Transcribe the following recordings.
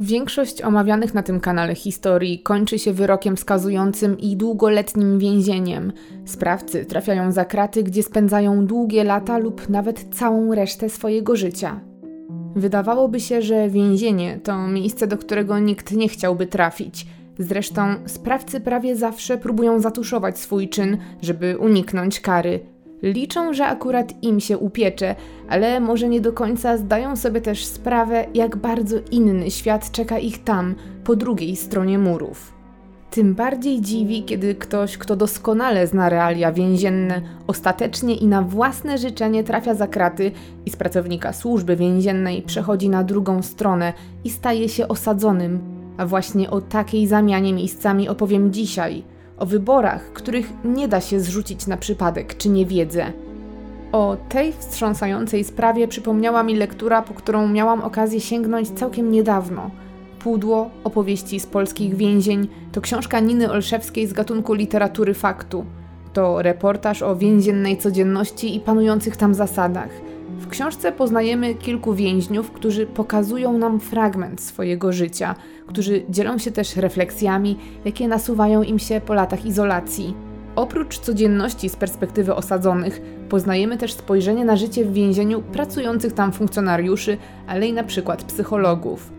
Większość omawianych na tym kanale historii kończy się wyrokiem skazującym i długoletnim więzieniem. Sprawcy trafiają za kraty, gdzie spędzają długie lata lub nawet całą resztę swojego życia. Wydawałoby się, że więzienie to miejsce, do którego nikt nie chciałby trafić. Zresztą sprawcy prawie zawsze próbują zatuszować swój czyn, żeby uniknąć kary. Liczą, że akurat im się upiecze, ale może nie do końca zdają sobie też sprawę, jak bardzo inny świat czeka ich tam, po drugiej stronie murów. Tym bardziej dziwi, kiedy ktoś, kto doskonale zna realia więzienne, ostatecznie i na własne życzenie trafia za kraty i z pracownika służby więziennej przechodzi na drugą stronę i staje się osadzonym. A właśnie o takiej zamianie miejscami opowiem dzisiaj – o wyborach, których nie da się zrzucić na przypadek czy niewiedzę. O tej wstrząsającej sprawie przypomniała mi lektura, po którą miałam okazję sięgnąć całkiem niedawno. Pudło opowieści z polskich więzień to książka Niny Olszewskiej z gatunku literatury faktu. To reportaż o więziennej codzienności i panujących tam zasadach – w książce poznajemy kilku więźniów, którzy pokazują nam fragment swojego życia, którzy dzielą się też refleksjami, jakie nasuwają im się po latach izolacji. Oprócz codzienności z perspektywy osadzonych, poznajemy też spojrzenie na życie w więzieniu pracujących tam funkcjonariuszy, ale i na przykład psychologów.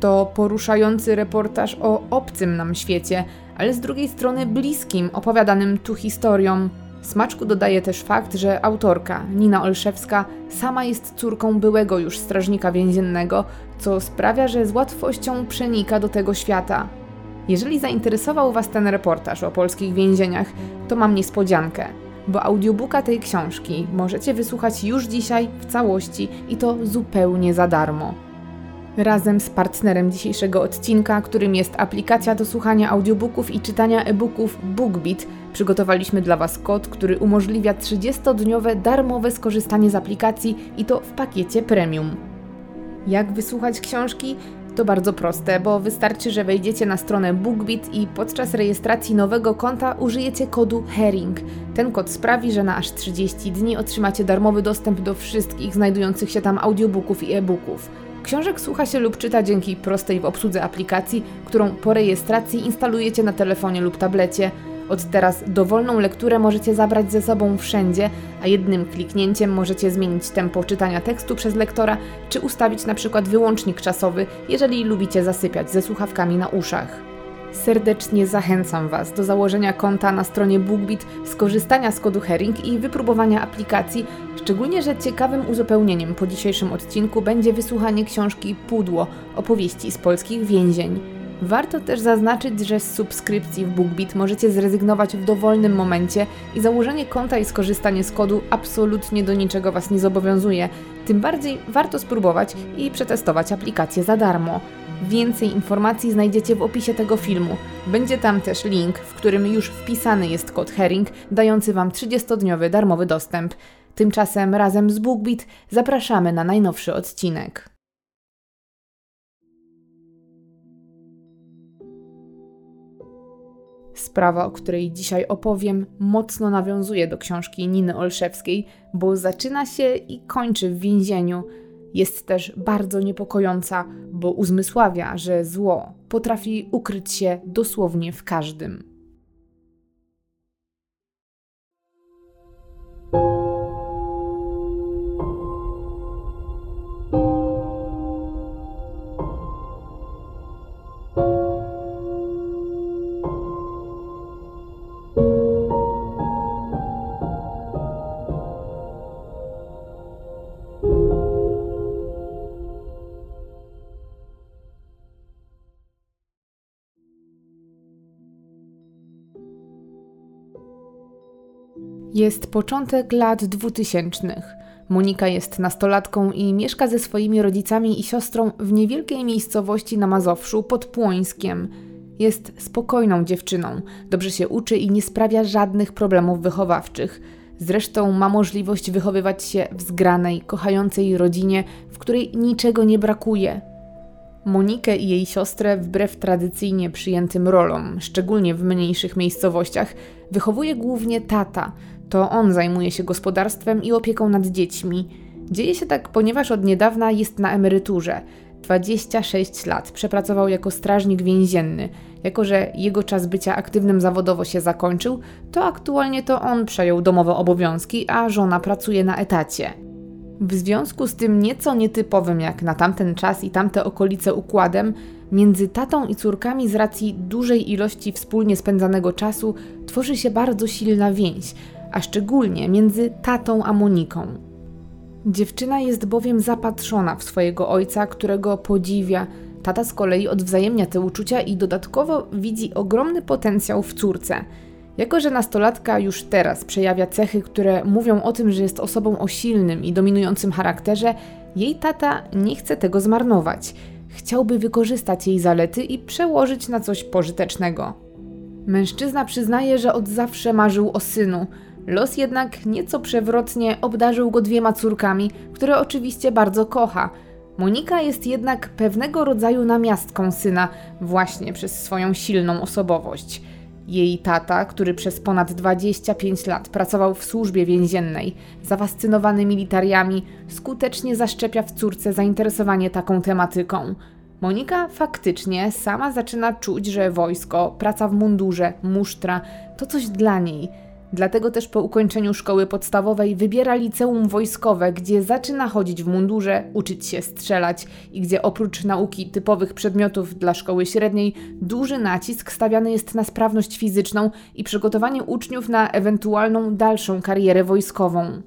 To poruszający reportaż o obcym nam świecie, ale z drugiej strony bliskim opowiadanym tu historiom. Smaczku dodaje też fakt, że autorka, Nina Olszewska, sama jest córką byłego już strażnika więziennego, co sprawia, że z łatwością przenika do tego świata. Jeżeli zainteresował Was ten reportaż o polskich więzieniach, to mam niespodziankę, bo audiobooka tej książki możecie wysłuchać już dzisiaj w całości i to zupełnie za darmo. Razem z partnerem dzisiejszego odcinka, którym jest aplikacja do słuchania audiobooków i czytania e-booków BookBeat, przygotowaliśmy dla Was kod, który umożliwia 30-dniowe darmowe skorzystanie z aplikacji i to w pakiecie premium. Jak wysłuchać książki? To bardzo proste, bo wystarczy, że wejdziecie na stronę BookBeat i podczas rejestracji nowego konta użyjecie kodu HERING. Ten kod sprawi, że na aż 30 dni otrzymacie darmowy dostęp do wszystkich znajdujących się tam audiobooków i e-booków. Książek słucha się lub czyta dzięki prostej w obsłudze aplikacji, którą po rejestracji instalujecie na telefonie lub tablecie. Od teraz dowolną lekturę możecie zabrać ze sobą wszędzie, a jednym kliknięciem możecie zmienić tempo czytania tekstu przez lektora, czy ustawić na przykład wyłącznik czasowy, jeżeli lubicie zasypiać ze słuchawkami na uszach. Serdecznie zachęcam Was do założenia konta na stronie BookBeat, skorzystania z kodu Herring i wypróbowania aplikacji, szczególnie, że ciekawym uzupełnieniem po dzisiejszym odcinku będzie wysłuchanie książki Pudło opowieści z polskich więzień. Warto też zaznaczyć, że z subskrypcji w BookBeat możecie zrezygnować w dowolnym momencie i założenie konta i skorzystanie z kodu absolutnie do niczego Was nie zobowiązuje. Tym bardziej warto spróbować i przetestować aplikację za darmo. Więcej informacji znajdziecie w opisie tego filmu. Będzie tam też link, w którym już wpisany jest kod Herring, dający Wam 30-dniowy darmowy dostęp. Tymczasem razem z BookBeat zapraszamy na najnowszy odcinek. Sprawa, o której dzisiaj opowiem, mocno nawiązuje do książki Niny Olszewskiej, bo zaczyna się i kończy w więzieniu. Jest też bardzo niepokojąca, bo uzmysławia, że zło potrafi ukryć się dosłownie w każdym. Jest początek lat dwutysięcznych. Monika jest nastolatką i mieszka ze swoimi rodzicami i siostrą w niewielkiej miejscowości na Mazowszu pod Płońskiem. Jest spokojną dziewczyną, dobrze się uczy i nie sprawia żadnych problemów wychowawczych. Zresztą ma możliwość wychowywać się w zgranej, kochającej rodzinie, w której niczego nie brakuje. Monikę i jej siostrę, wbrew tradycyjnie przyjętym rolom, szczególnie w mniejszych miejscowościach, wychowuje głównie tata, to on zajmuje się gospodarstwem i opieką nad dziećmi. Dzieje się tak, ponieważ od niedawna jest na emeryturze. 26 lat przepracował jako strażnik więzienny. Jako, że jego czas bycia aktywnym zawodowo się zakończył, to aktualnie to on przejął domowe obowiązki, a żona pracuje na etacie. W związku z tym nieco nietypowym jak na tamten czas i tamte okolice układem, między tatą i córkami z racji dużej ilości wspólnie spędzanego czasu tworzy się bardzo silna więź, a szczególnie między tatą a Moniką. Dziewczyna jest bowiem zapatrzona w swojego ojca, którego podziwia. Tata z kolei odwzajemnia te uczucia i dodatkowo widzi ogromny potencjał w córce. Jako, że nastolatka już teraz przejawia cechy, które mówią o tym, że jest osobą o silnym i dominującym charakterze, jej tata nie chce tego zmarnować. Chciałby wykorzystać jej zalety i przełożyć na coś pożytecznego. Mężczyzna przyznaje, że od zawsze marzył o synu. Los jednak nieco przewrotnie obdarzył go dwiema córkami, które oczywiście bardzo kocha. Monika jest jednak pewnego rodzaju namiastką syna, właśnie przez swoją silną osobowość. Jej tata, który przez ponad 25 lat pracował w służbie więziennej, zafascynowany militariami, skutecznie zaszczepia w córce zainteresowanie taką tematyką. Monika faktycznie sama zaczyna czuć, że wojsko, praca w mundurze, musztra to coś dla niej – Dlatego też po ukończeniu szkoły podstawowej wybiera liceum wojskowe, gdzie zaczyna chodzić w mundurze, uczyć się strzelać i gdzie oprócz nauki typowych przedmiotów dla szkoły średniej, duży nacisk stawiany jest na sprawność fizyczną i przygotowanie uczniów na ewentualną dalszą karierę wojskową.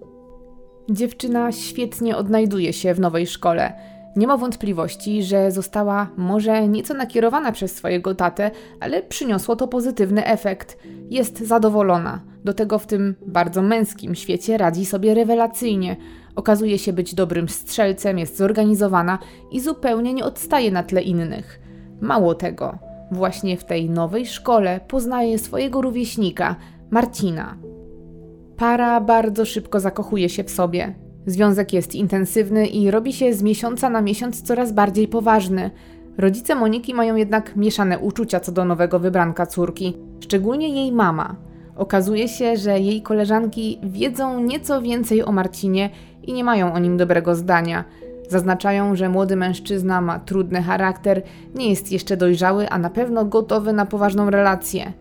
Dziewczyna świetnie odnajduje się w nowej szkole. Nie ma wątpliwości, że została może nieco nakierowana przez swojego tatę, ale przyniosło to pozytywny efekt. Jest zadowolona. Do tego w tym bardzo męskim świecie radzi sobie rewelacyjnie. Okazuje się być dobrym strzelcem, jest zorganizowana i zupełnie nie odstaje na tle innych. Mało tego, właśnie w tej nowej szkole poznaje swojego rówieśnika, Marcina. Para bardzo szybko zakochuje się w sobie. Związek jest intensywny i robi się z miesiąca na miesiąc coraz bardziej poważny. Rodzice Moniki mają jednak mieszane uczucia co do nowego wybranka córki, szczególnie jej mama. Okazuje się, że jej koleżanki wiedzą nieco więcej o Marcinie i nie mają o nim dobrego zdania. Zaznaczają, że młody mężczyzna ma trudny charakter, nie jest jeszcze dojrzały, a na pewno gotowy na poważną relację.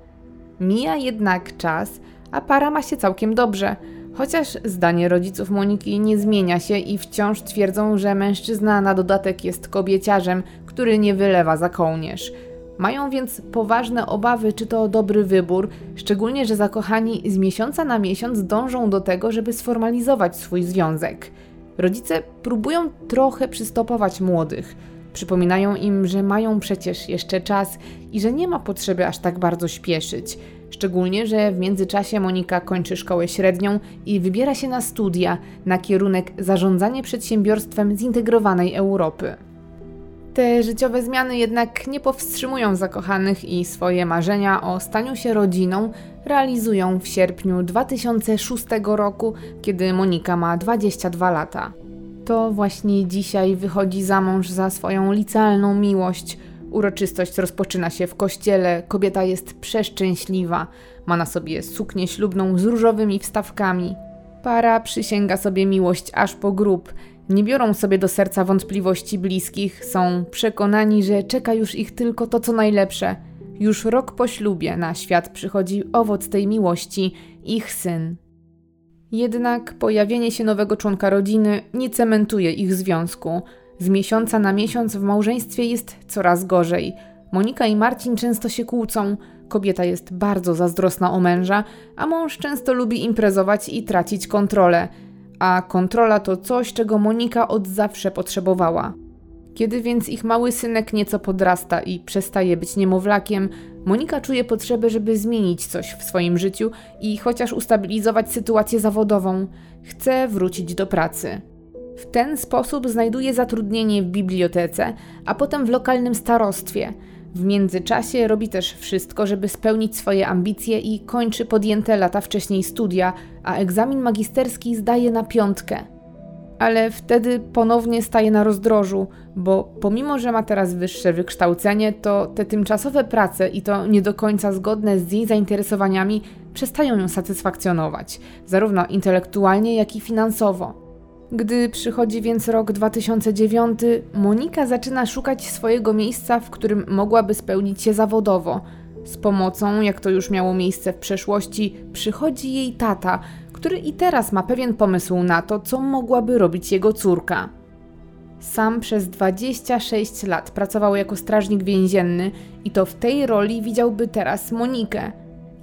Mija jednak czas, a para ma się całkiem dobrze. Chociaż zdanie rodziców Moniki nie zmienia się i wciąż twierdzą, że mężczyzna na dodatek jest kobieciarzem, który nie wylewa za kołnierz. Mają więc poważne obawy, czy to dobry wybór, szczególnie, że zakochani z miesiąca na miesiąc dążą do tego, żeby sformalizować swój związek. Rodzice próbują trochę przystopować młodych. Przypominają im, że mają przecież jeszcze czas i że nie ma potrzeby aż tak bardzo śpieszyć. Szczególnie, że w międzyczasie Monika kończy szkołę średnią i wybiera się na studia na kierunek zarządzanie przedsiębiorstwem zintegrowanej Europy. Te życiowe zmiany jednak nie powstrzymują zakochanych i swoje marzenia o staniu się rodziną realizują w sierpniu 2006 roku, kiedy Monika ma 22 lata. To właśnie dzisiaj wychodzi za mąż za swoją licealną miłość. Uroczystość rozpoczyna się w kościele, kobieta jest przeszczęśliwa, ma na sobie suknię ślubną z różowymi wstawkami. Para przysięga sobie miłość aż po grób, nie biorą sobie do serca wątpliwości bliskich, są przekonani, że czeka już ich tylko to, co najlepsze. Już rok po ślubie na świat przychodzi owoc tej miłości, ich syn. Jednak pojawienie się nowego członka rodziny nie cementuje ich związku. Z miesiąca na miesiąc w małżeństwie jest coraz gorzej. Monika i Marcin często się kłócą. Kobieta jest bardzo zazdrosna o męża, a mąż często lubi imprezować i tracić kontrolę a kontrola to coś, czego Monika od zawsze potrzebowała. Kiedy więc ich mały synek nieco podrasta i przestaje być niemowlakiem, Monika czuje potrzebę, żeby zmienić coś w swoim życiu i chociaż ustabilizować sytuację zawodową, chce wrócić do pracy. W ten sposób znajduje zatrudnienie w bibliotece, a potem w lokalnym starostwie – w międzyczasie robi też wszystko, żeby spełnić swoje ambicje i kończy podjęte lata wcześniej studia, a egzamin magisterski zdaje na piątkę. Ale wtedy ponownie staje na rozdrożu, bo pomimo, że ma teraz wyższe wykształcenie, to te tymczasowe prace i to nie do końca zgodne z jej zainteresowaniami przestają ją satysfakcjonować, zarówno intelektualnie, jak i finansowo. Gdy przychodzi więc rok 2009, Monika zaczyna szukać swojego miejsca, w którym mogłaby spełnić się zawodowo. Z pomocą, jak to już miało miejsce w przeszłości, przychodzi jej tata, który i teraz ma pewien pomysł na to, co mogłaby robić jego córka. Sam przez 26 lat pracował jako strażnik więzienny i to w tej roli widziałby teraz Monikę.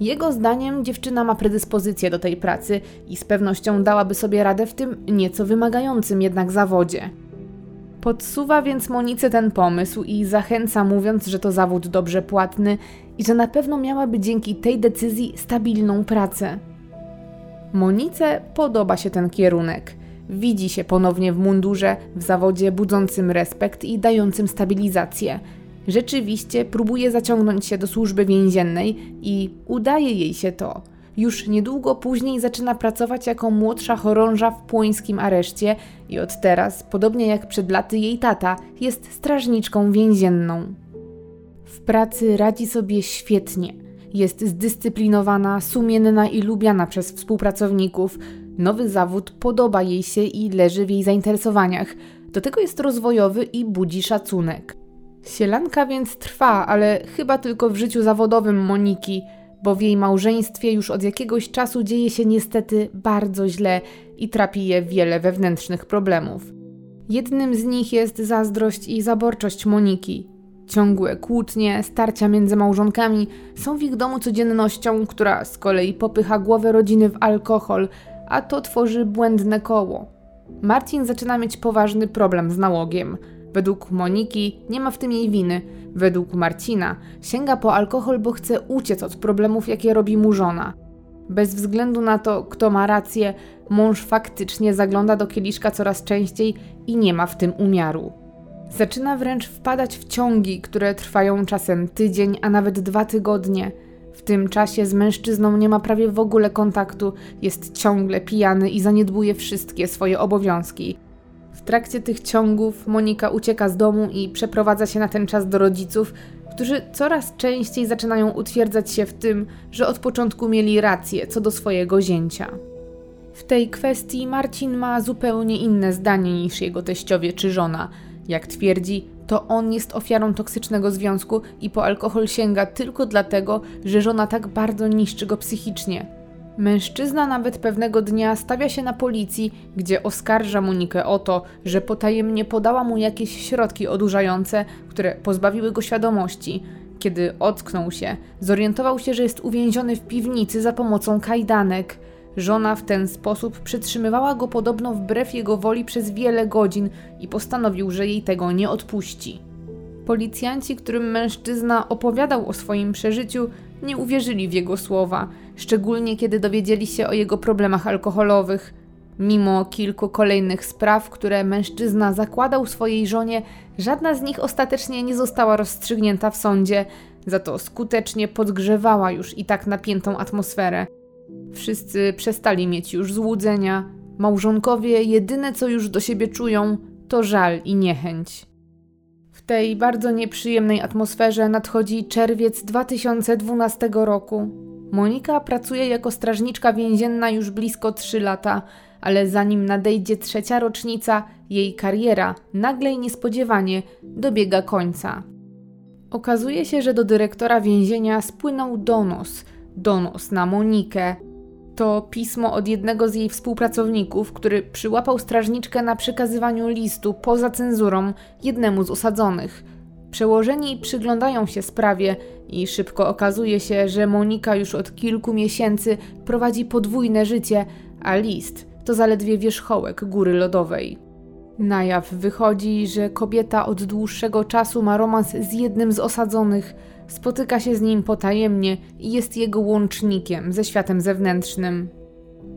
Jego zdaniem dziewczyna ma predyspozycję do tej pracy i z pewnością dałaby sobie radę w tym nieco wymagającym jednak zawodzie. Podsuwa więc Monice ten pomysł i zachęca, mówiąc, że to zawód dobrze płatny i że na pewno miałaby dzięki tej decyzji stabilną pracę. Monice podoba się ten kierunek. Widzi się ponownie w mundurze, w zawodzie budzącym respekt i dającym stabilizację. Rzeczywiście próbuje zaciągnąć się do służby więziennej i udaje jej się to. Już niedługo później zaczyna pracować jako młodsza chorąża w płońskim areszcie i od teraz, podobnie jak przed laty jej tata, jest strażniczką więzienną. W pracy radzi sobie świetnie. Jest zdyscyplinowana, sumienna i lubiana przez współpracowników. Nowy zawód podoba jej się i leży w jej zainteresowaniach. Do tego jest rozwojowy i budzi szacunek. Sielanka więc trwa, ale chyba tylko w życiu zawodowym Moniki, bo w jej małżeństwie już od jakiegoś czasu dzieje się niestety bardzo źle i trapi je wiele wewnętrznych problemów. Jednym z nich jest zazdrość i zaborczość Moniki. Ciągłe kłótnie, starcia między małżonkami są w ich domu codziennością, która z kolei popycha głowę rodziny w alkohol, a to tworzy błędne koło. Marcin zaczyna mieć poważny problem z nałogiem. Według Moniki nie ma w tym jej winy. Według Marcina sięga po alkohol, bo chce uciec od problemów, jakie robi mu żona. Bez względu na to, kto ma rację, mąż faktycznie zagląda do kieliszka coraz częściej i nie ma w tym umiaru. Zaczyna wręcz wpadać w ciągi, które trwają czasem tydzień, a nawet dwa tygodnie. W tym czasie z mężczyzną nie ma prawie w ogóle kontaktu, jest ciągle pijany i zaniedbuje wszystkie swoje obowiązki. W trakcie tych ciągów Monika ucieka z domu i przeprowadza się na ten czas do rodziców, którzy coraz częściej zaczynają utwierdzać się w tym, że od początku mieli rację co do swojego zięcia. W tej kwestii Marcin ma zupełnie inne zdanie niż jego teściowie czy żona. Jak twierdzi, to on jest ofiarą toksycznego związku i po alkohol sięga tylko dlatego, że żona tak bardzo niszczy go psychicznie. Mężczyzna nawet pewnego dnia stawia się na policji, gdzie oskarża Monikę o to, że potajemnie podała mu jakieś środki odurzające, które pozbawiły go świadomości. Kiedy ocknął się, zorientował się, że jest uwięziony w piwnicy za pomocą kajdanek. Żona w ten sposób przytrzymywała go podobno wbrew jego woli przez wiele godzin i postanowił, że jej tego nie odpuści. Policjanci, którym mężczyzna opowiadał o swoim przeżyciu, nie uwierzyli w jego słowa, szczególnie kiedy dowiedzieli się o jego problemach alkoholowych. Mimo kilku kolejnych spraw, które mężczyzna zakładał swojej żonie, żadna z nich ostatecznie nie została rozstrzygnięta w sądzie, za to skutecznie podgrzewała już i tak napiętą atmosferę. Wszyscy przestali mieć już złudzenia. Małżonkowie jedyne co już do siebie czują to żal i niechęć. W tej bardzo nieprzyjemnej atmosferze nadchodzi czerwiec 2012 roku. Monika pracuje jako strażniczka więzienna już blisko 3 lata, ale zanim nadejdzie trzecia rocznica, jej kariera nagle i niespodziewanie dobiega końca. Okazuje się, że do dyrektora więzienia spłynął donos. Donos na Monikę, to pismo od jednego z jej współpracowników, który przyłapał strażniczkę na przekazywaniu listu poza cenzurą jednemu z osadzonych. Przełożeni przyglądają się sprawie i szybko okazuje się, że Monika już od kilku miesięcy prowadzi podwójne życie, a list to zaledwie wierzchołek góry lodowej. Na jaw wychodzi, że kobieta od dłuższego czasu ma romans z jednym z osadzonych, spotyka się z nim potajemnie i jest jego łącznikiem ze światem zewnętrznym.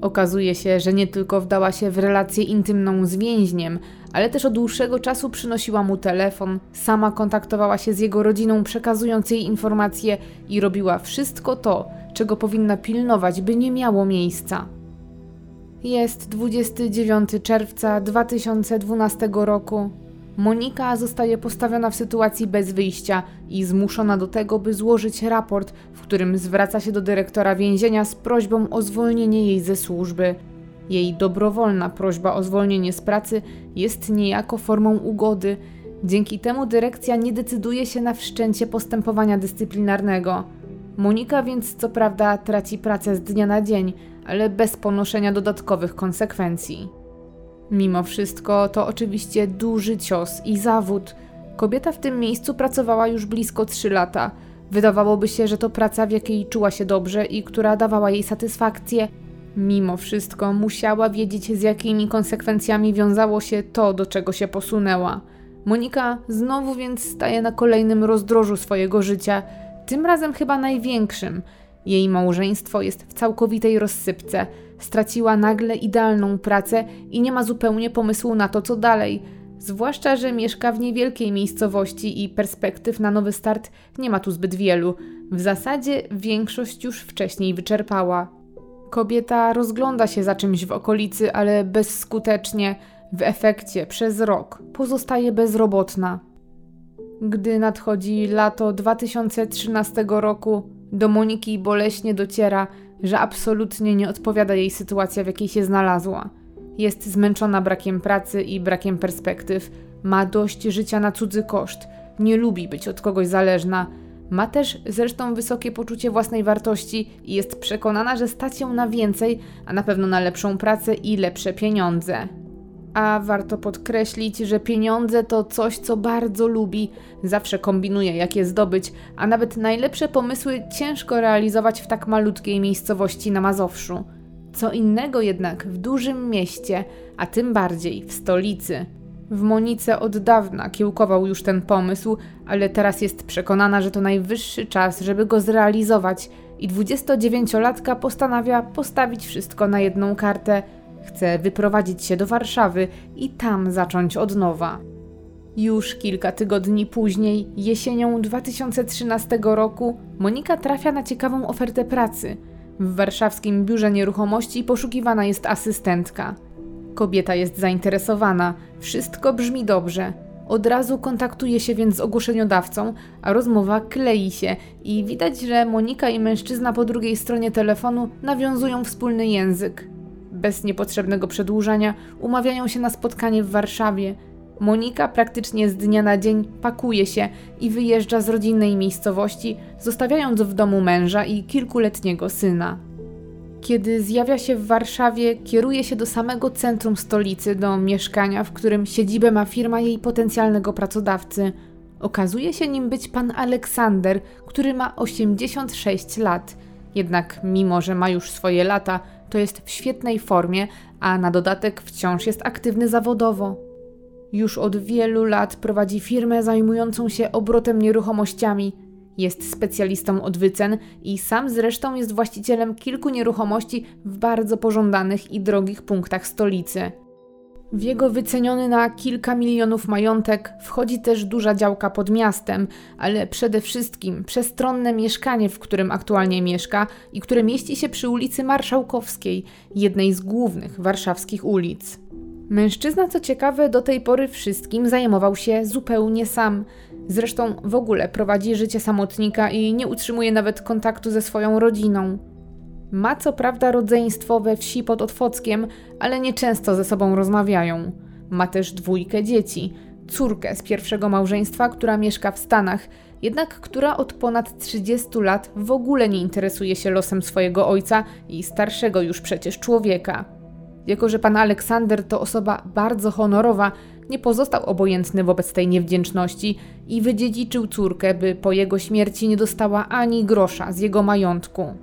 Okazuje się, że nie tylko wdała się w relację intymną z więźniem, ale też od dłuższego czasu przynosiła mu telefon, sama kontaktowała się z jego rodziną, przekazując jej informacje i robiła wszystko to, czego powinna pilnować, by nie miało miejsca. Jest 29 czerwca 2012 roku. Monika zostaje postawiona w sytuacji bez wyjścia i zmuszona do tego, by złożyć raport, którym zwraca się do dyrektora więzienia z prośbą o zwolnienie jej ze służby. Jej dobrowolna prośba o zwolnienie z pracy jest niejako formą ugody. Dzięki temu dyrekcja nie decyduje się na wszczęcie postępowania dyscyplinarnego. Monika więc co prawda traci pracę z dnia na dzień, ale bez ponoszenia dodatkowych konsekwencji. Mimo wszystko to oczywiście duży cios i zawód. Kobieta w tym miejscu pracowała już blisko 3 lata. Wydawałoby się, że to praca, w jakiej czuła się dobrze i która dawała jej satysfakcję. Mimo wszystko musiała wiedzieć, z jakimi konsekwencjami wiązało się to, do czego się posunęła. Monika znowu więc staje na kolejnym rozdrożu swojego życia, tym razem chyba największym. Jej małżeństwo jest w całkowitej rozsypce. Straciła nagle idealną pracę i nie ma zupełnie pomysłu na to, co dalej. Zwłaszcza, że mieszka w niewielkiej miejscowości i perspektyw na nowy start nie ma tu zbyt wielu. W zasadzie większość już wcześniej wyczerpała. Kobieta rozgląda się za czymś w okolicy, ale bezskutecznie. W efekcie przez rok pozostaje bezrobotna. Gdy nadchodzi lato 2013 roku, do Moniki boleśnie dociera, że absolutnie nie odpowiada jej sytuacja, w jakiej się znalazła. Jest zmęczona brakiem pracy i brakiem perspektyw, ma dość życia na cudzy koszt, nie lubi być od kogoś zależna. Ma też zresztą wysokie poczucie własnej wartości i jest przekonana, że stać ją na więcej, a na pewno na lepszą pracę i lepsze pieniądze. A warto podkreślić, że pieniądze to coś, co bardzo lubi, zawsze kombinuje, jak je zdobyć, a nawet najlepsze pomysły ciężko realizować w tak malutkiej miejscowości na Mazowszu. Co innego jednak w dużym mieście, a tym bardziej w stolicy. W Monice od dawna kiełkował już ten pomysł, ale teraz jest przekonana, że to najwyższy czas, żeby go zrealizować i 29-latka postanawia postawić wszystko na jedną kartę – Chce wyprowadzić się do Warszawy i tam zacząć od nowa. Już kilka tygodni później, jesienią 2013 roku, Monika trafia na ciekawą ofertę pracy. W warszawskim biurze nieruchomości poszukiwana jest asystentka. Kobieta jest zainteresowana, wszystko brzmi dobrze. Od razu kontaktuje się więc z ogłoszeniodawcą, a rozmowa klei się i widać, że Monika i mężczyzna po drugiej stronie telefonu nawiązują wspólny język bez niepotrzebnego przedłużania umawiają się na spotkanie w Warszawie. Monika praktycznie z dnia na dzień pakuje się i wyjeżdża z rodzinnej miejscowości, zostawiając w domu męża i kilkuletniego syna. Kiedy zjawia się w Warszawie, kieruje się do samego centrum stolicy, do mieszkania, w którym siedzibę ma firma jej potencjalnego pracodawcy. Okazuje się nim być pan Aleksander, który ma 86 lat. Jednak, mimo że ma już swoje lata, to jest w świetnej formie, a na dodatek wciąż jest aktywny zawodowo. Już od wielu lat prowadzi firmę zajmującą się obrotem nieruchomościami. Jest specjalistą od wycen i sam zresztą jest właścicielem kilku nieruchomości w bardzo pożądanych i drogich punktach stolicy. W jego wyceniony na kilka milionów majątek wchodzi też duża działka pod miastem, ale przede wszystkim przestronne mieszkanie, w którym aktualnie mieszka i które mieści się przy ulicy Marszałkowskiej, jednej z głównych warszawskich ulic. Mężczyzna, co ciekawe, do tej pory wszystkim zajmował się zupełnie sam. Zresztą w ogóle prowadzi życie samotnika i nie utrzymuje nawet kontaktu ze swoją rodziną. Ma co prawda rodzeństwo we wsi pod Otwockiem, ale nieczęsto ze sobą rozmawiają. Ma też dwójkę dzieci, córkę z pierwszego małżeństwa, która mieszka w Stanach, jednak która od ponad 30 lat w ogóle nie interesuje się losem swojego ojca i starszego już przecież człowieka. Jako, że pan Aleksander to osoba bardzo honorowa, nie pozostał obojętny wobec tej niewdzięczności i wydziedziczył córkę, by po jego śmierci nie dostała ani grosza z jego majątku.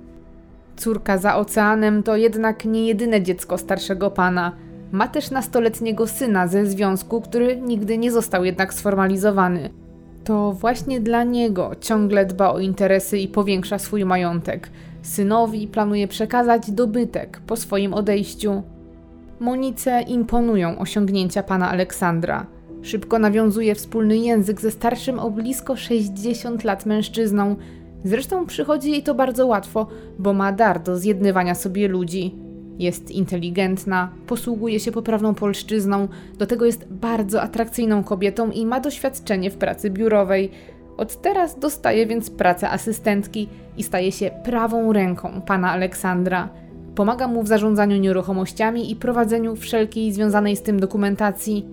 Córka za oceanem to jednak nie jedyne dziecko starszego pana. Ma też nastoletniego syna ze związku, który nigdy nie został jednak sformalizowany. To właśnie dla niego ciągle dba o interesy i powiększa swój majątek. Synowi planuje przekazać dobytek po swoim odejściu. Monice imponują osiągnięcia pana Aleksandra. Szybko nawiązuje wspólny język ze starszym o blisko 60 lat mężczyzną, Zresztą przychodzi jej to bardzo łatwo, bo ma dar do zjednywania sobie ludzi. Jest inteligentna, posługuje się poprawną polszczyzną, do tego jest bardzo atrakcyjną kobietą i ma doświadczenie w pracy biurowej. Od teraz dostaje więc pracę asystentki i staje się prawą ręką pana Aleksandra. Pomaga mu w zarządzaniu nieruchomościami i prowadzeniu wszelkiej związanej z tym dokumentacji.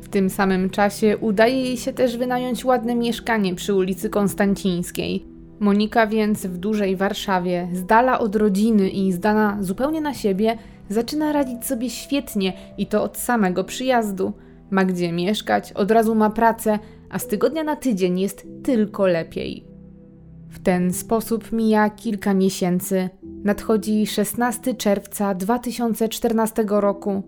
W tym samym czasie udaje jej się też wynająć ładne mieszkanie przy ulicy Konstancińskiej. Monika więc w dużej Warszawie, z dala od rodziny i zdana zupełnie na siebie, zaczyna radzić sobie świetnie i to od samego przyjazdu. Ma gdzie mieszkać, od razu ma pracę, a z tygodnia na tydzień jest tylko lepiej. W ten sposób mija kilka miesięcy. Nadchodzi 16 czerwca 2014 roku.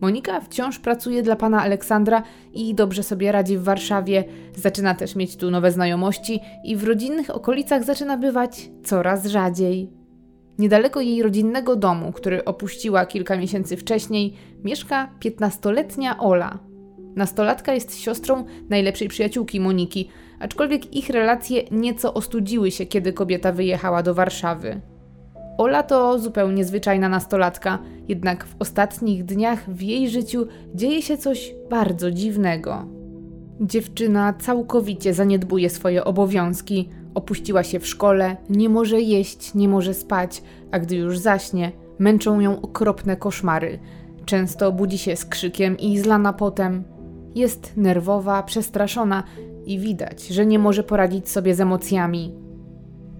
Monika wciąż pracuje dla pana Aleksandra i dobrze sobie radzi w Warszawie. Zaczyna też mieć tu nowe znajomości i w rodzinnych okolicach zaczyna bywać coraz rzadziej. Niedaleko jej rodzinnego domu, który opuściła kilka miesięcy wcześniej, mieszka 15-letnia Ola. Nastolatka jest siostrą najlepszej przyjaciółki Moniki, aczkolwiek ich relacje nieco ostudziły się, kiedy kobieta wyjechała do Warszawy. Ola to zupełnie zwyczajna nastolatka, jednak w ostatnich dniach w jej życiu dzieje się coś bardzo dziwnego. Dziewczyna całkowicie zaniedbuje swoje obowiązki, opuściła się w szkole, nie może jeść, nie może spać, a gdy już zaśnie, męczą ją okropne koszmary. Często budzi się z krzykiem i zlana potem. Jest nerwowa, przestraszona i widać, że nie może poradzić sobie z emocjami.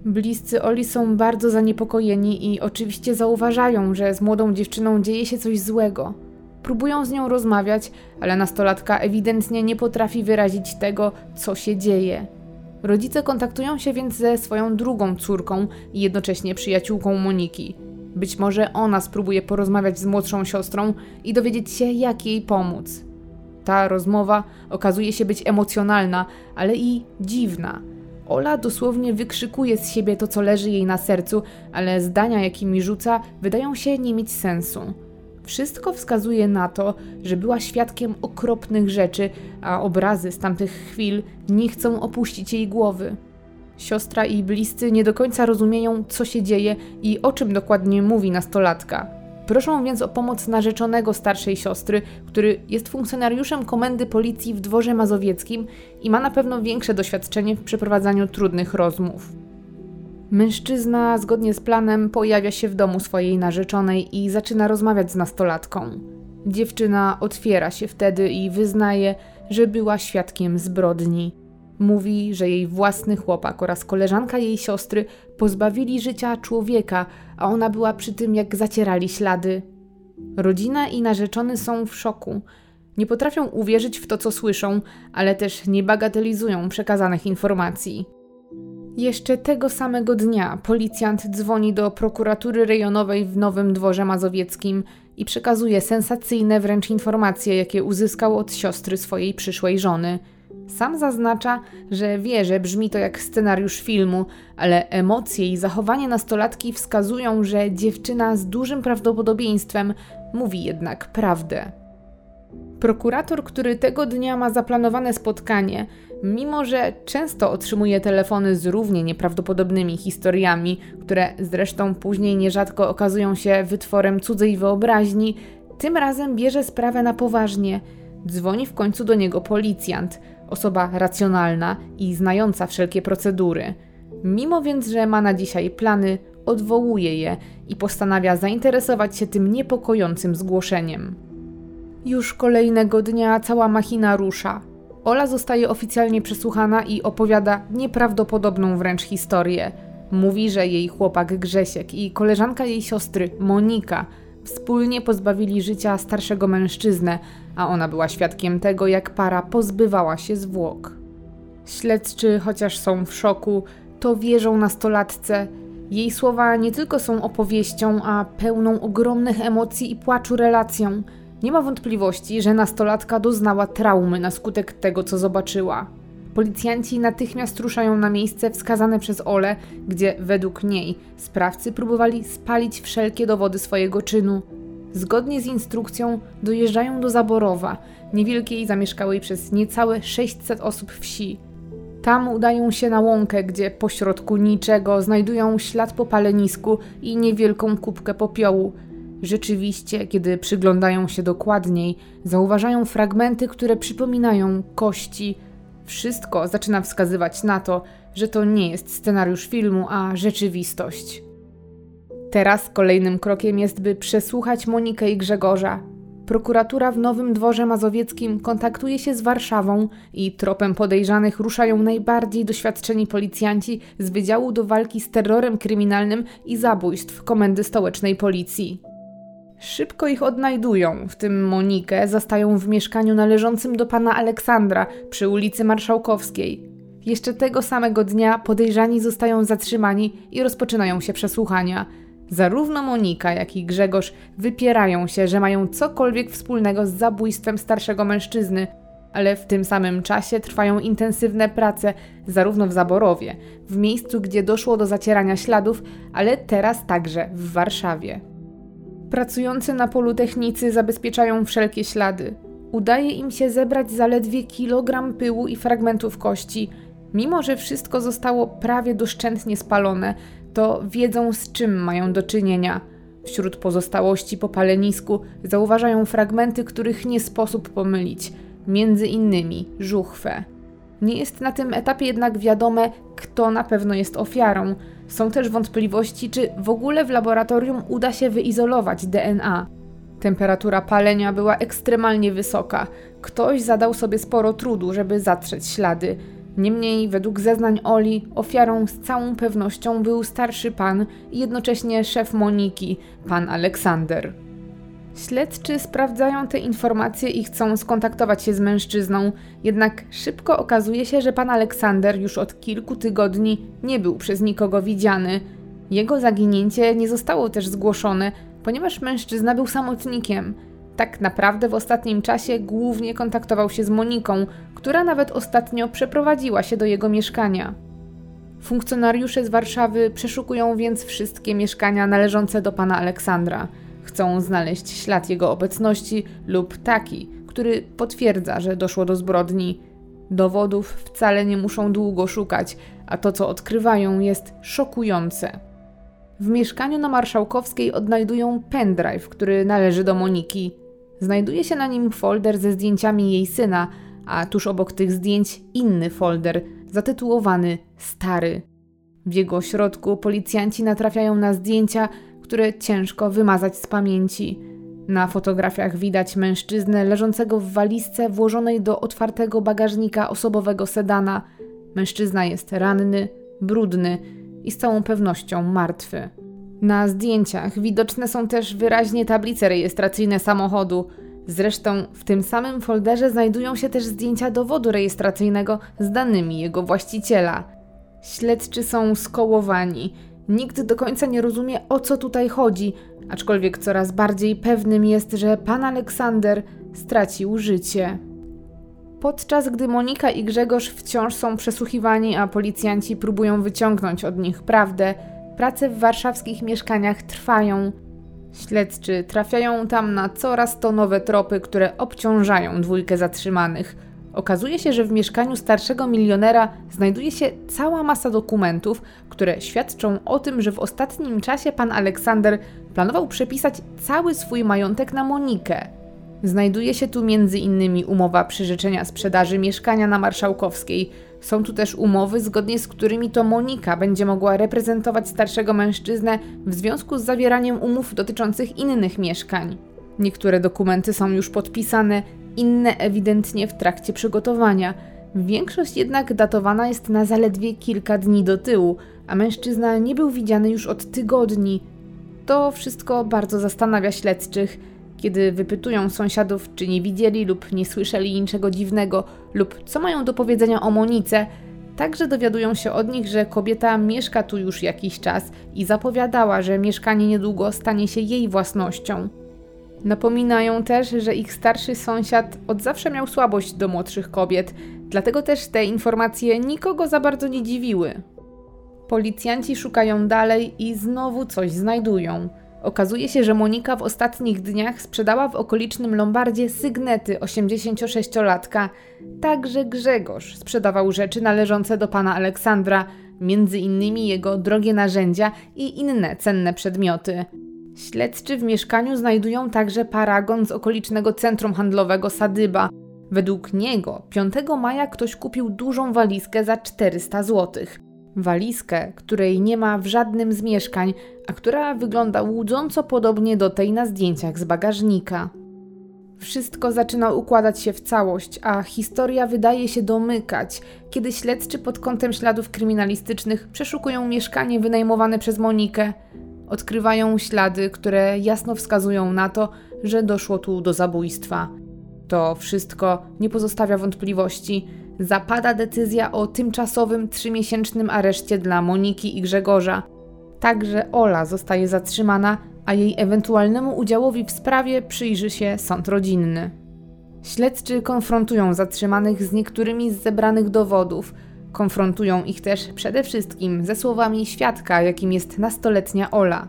Bliscy Oli są bardzo zaniepokojeni i oczywiście zauważają, że z młodą dziewczyną dzieje się coś złego. Próbują z nią rozmawiać, ale nastolatka ewidentnie nie potrafi wyrazić tego, co się dzieje. Rodzice kontaktują się więc ze swoją drugą córką i jednocześnie przyjaciółką Moniki. Być może ona spróbuje porozmawiać z młodszą siostrą i dowiedzieć się, jak jej pomóc. Ta rozmowa okazuje się być emocjonalna, ale i dziwna. Ola dosłownie wykrzykuje z siebie to, co leży jej na sercu, ale zdania, jakimi rzuca, wydają się nie mieć sensu. Wszystko wskazuje na to, że była świadkiem okropnych rzeczy, a obrazy z tamtych chwil nie chcą opuścić jej głowy. Siostra i bliscy nie do końca rozumieją, co się dzieje i o czym dokładnie mówi nastolatka. Proszą więc o pomoc narzeczonego starszej siostry, który jest funkcjonariuszem komendy policji w dworze mazowieckim i ma na pewno większe doświadczenie w przeprowadzaniu trudnych rozmów. Mężczyzna, zgodnie z planem, pojawia się w domu swojej narzeczonej i zaczyna rozmawiać z nastolatką. Dziewczyna otwiera się wtedy i wyznaje, że była świadkiem zbrodni. Mówi, że jej własny chłopak oraz koleżanka jej siostry pozbawili życia człowieka, a ona była przy tym, jak zacierali ślady. Rodzina i narzeczony są w szoku. Nie potrafią uwierzyć w to, co słyszą, ale też nie bagatelizują przekazanych informacji. Jeszcze tego samego dnia policjant dzwoni do prokuratury rejonowej w Nowym Dworze Mazowieckim i przekazuje sensacyjne wręcz informacje, jakie uzyskał od siostry swojej przyszłej żony – sam zaznacza, że wie, że brzmi to jak scenariusz filmu, ale emocje i zachowanie nastolatki wskazują, że dziewczyna z dużym prawdopodobieństwem mówi jednak prawdę. Prokurator, który tego dnia ma zaplanowane spotkanie, mimo że często otrzymuje telefony z równie nieprawdopodobnymi historiami, które zresztą później nierzadko okazują się wytworem cudzej wyobraźni, tym razem bierze sprawę na poważnie. Dzwoni w końcu do niego policjant, osoba racjonalna i znająca wszelkie procedury. Mimo więc, że ma na dzisiaj plany, odwołuje je i postanawia zainteresować się tym niepokojącym zgłoszeniem. Już kolejnego dnia cała machina rusza. Ola zostaje oficjalnie przesłuchana i opowiada nieprawdopodobną wręcz historię. Mówi, że jej chłopak Grzesiek i koleżanka jej siostry, Monika, wspólnie pozbawili życia starszego mężczyznę, a ona była świadkiem tego, jak para pozbywała się zwłok. Śledczy, chociaż są w szoku, to wierzą nastolatce. Jej słowa nie tylko są opowieścią, a pełną ogromnych emocji i płaczu relacją. Nie ma wątpliwości, że nastolatka doznała traumy na skutek tego, co zobaczyła. Policjanci natychmiast ruszają na miejsce wskazane przez Ole, gdzie według niej sprawcy próbowali spalić wszelkie dowody swojego czynu. Zgodnie z instrukcją dojeżdżają do Zaborowa, niewielkiej zamieszkałej przez niecałe 600 osób wsi. Tam udają się na łąkę, gdzie pośrodku niczego znajdują ślad po palenisku i niewielką kubkę popiołu. Rzeczywiście, kiedy przyglądają się dokładniej, zauważają fragmenty, które przypominają kości. Wszystko zaczyna wskazywać na to, że to nie jest scenariusz filmu, a rzeczywistość. Teraz kolejnym krokiem jest, by przesłuchać Monikę i Grzegorza. Prokuratura w Nowym Dworze Mazowieckim kontaktuje się z Warszawą i tropem podejrzanych ruszają najbardziej doświadczeni policjanci z Wydziału do Walki z Terrorem Kryminalnym i Zabójstw Komendy Stołecznej Policji. Szybko ich odnajdują, w tym Monikę zastają w mieszkaniu należącym do pana Aleksandra przy ulicy Marszałkowskiej. Jeszcze tego samego dnia podejrzani zostają zatrzymani i rozpoczynają się przesłuchania. Zarówno Monika, jak i Grzegorz wypierają się, że mają cokolwiek wspólnego z zabójstwem starszego mężczyzny, ale w tym samym czasie trwają intensywne prace zarówno w Zaborowie, w miejscu, gdzie doszło do zacierania śladów, ale teraz także w Warszawie. Pracujący na polu technicy zabezpieczają wszelkie ślady. Udaje im się zebrać zaledwie kilogram pyłu i fragmentów kości. Mimo, że wszystko zostało prawie doszczętnie spalone, to wiedzą z czym mają do czynienia. Wśród pozostałości po palenisku zauważają fragmenty, których nie sposób pomylić, między innymi żuchwę. Nie jest na tym etapie jednak wiadome, kto na pewno jest ofiarą. Są też wątpliwości, czy w ogóle w laboratorium uda się wyizolować DNA. Temperatura palenia była ekstremalnie wysoka. Ktoś zadał sobie sporo trudu, żeby zatrzeć ślady. Niemniej, według zeznań Oli, ofiarą z całą pewnością był starszy pan i jednocześnie szef Moniki, pan Aleksander. Śledczy sprawdzają te informacje i chcą skontaktować się z mężczyzną, jednak szybko okazuje się, że pan Aleksander już od kilku tygodni nie był przez nikogo widziany. Jego zaginięcie nie zostało też zgłoszone, ponieważ mężczyzna był samotnikiem. Tak naprawdę w ostatnim czasie głównie kontaktował się z Moniką, która nawet ostatnio przeprowadziła się do jego mieszkania. Funkcjonariusze z Warszawy przeszukują więc wszystkie mieszkania należące do pana Aleksandra. Chcą znaleźć ślad jego obecności lub taki, który potwierdza, że doszło do zbrodni. Dowodów wcale nie muszą długo szukać, a to, co odkrywają, jest szokujące. W mieszkaniu na Marszałkowskiej odnajdują pendrive, który należy do Moniki. Znajduje się na nim folder ze zdjęciami jej syna, a tuż obok tych zdjęć inny folder zatytułowany Stary. W jego środku policjanci natrafiają na zdjęcia, które ciężko wymazać z pamięci. Na fotografiach widać mężczyznę leżącego w walizce włożonej do otwartego bagażnika osobowego sedana. Mężczyzna jest ranny, brudny i z całą pewnością martwy. Na zdjęciach widoczne są też wyraźnie tablice rejestracyjne samochodu. Zresztą w tym samym folderze znajdują się też zdjęcia dowodu rejestracyjnego z danymi jego właściciela. Śledczy są skołowani. Nikt do końca nie rozumie o co tutaj chodzi, aczkolwiek coraz bardziej pewnym jest, że pan Aleksander stracił życie. Podczas gdy Monika i Grzegorz wciąż są przesłuchiwani, a policjanci próbują wyciągnąć od nich prawdę, prace w warszawskich mieszkaniach trwają. Śledczy trafiają tam na coraz to nowe tropy, które obciążają dwójkę zatrzymanych. Okazuje się, że w mieszkaniu starszego milionera znajduje się cała masa dokumentów, które świadczą o tym, że w ostatnim czasie pan Aleksander planował przepisać cały swój majątek na Monikę. Znajduje się tu m.in. umowa przyrzeczenia sprzedaży mieszkania na Marszałkowskiej. Są tu też umowy, zgodnie z którymi to Monika będzie mogła reprezentować starszego mężczyznę w związku z zawieraniem umów dotyczących innych mieszkań. Niektóre dokumenty są już podpisane, inne ewidentnie w trakcie przygotowania. Większość jednak datowana jest na zaledwie kilka dni do tyłu, a mężczyzna nie był widziany już od tygodni. To wszystko bardzo zastanawia śledczych. Kiedy wypytują sąsiadów, czy nie widzieli lub nie słyszeli niczego dziwnego, lub co mają do powiedzenia o Monice, także dowiadują się od nich, że kobieta mieszka tu już jakiś czas i zapowiadała, że mieszkanie niedługo stanie się jej własnością. Napominają też, że ich starszy sąsiad od zawsze miał słabość do młodszych kobiet, dlatego też te informacje nikogo za bardzo nie dziwiły. Policjanci szukają dalej i znowu coś znajdują. Okazuje się, że Monika w ostatnich dniach sprzedała w okolicznym Lombardzie sygnety 86-latka. Także Grzegorz sprzedawał rzeczy należące do pana Aleksandra, między innymi jego drogie narzędzia i inne cenne przedmioty. Śledczy w mieszkaniu znajdują także paragon z okolicznego centrum handlowego Sadyba. Według niego 5 maja ktoś kupił dużą walizkę za 400 zł. Walizkę, której nie ma w żadnym z mieszkań, a która wygląda łudząco podobnie do tej na zdjęciach z bagażnika. Wszystko zaczyna układać się w całość, a historia wydaje się domykać, kiedy śledczy pod kątem śladów kryminalistycznych przeszukują mieszkanie wynajmowane przez Monikę. Odkrywają ślady, które jasno wskazują na to, że doszło tu do zabójstwa. To wszystko nie pozostawia wątpliwości. Zapada decyzja o tymczasowym trzymiesięcznym areszcie dla Moniki i Grzegorza. Także Ola zostaje zatrzymana, a jej ewentualnemu udziałowi w sprawie przyjrzy się sąd rodzinny. Śledczy konfrontują zatrzymanych z niektórymi z zebranych dowodów. Konfrontują ich też przede wszystkim ze słowami świadka, jakim jest nastoletnia Ola.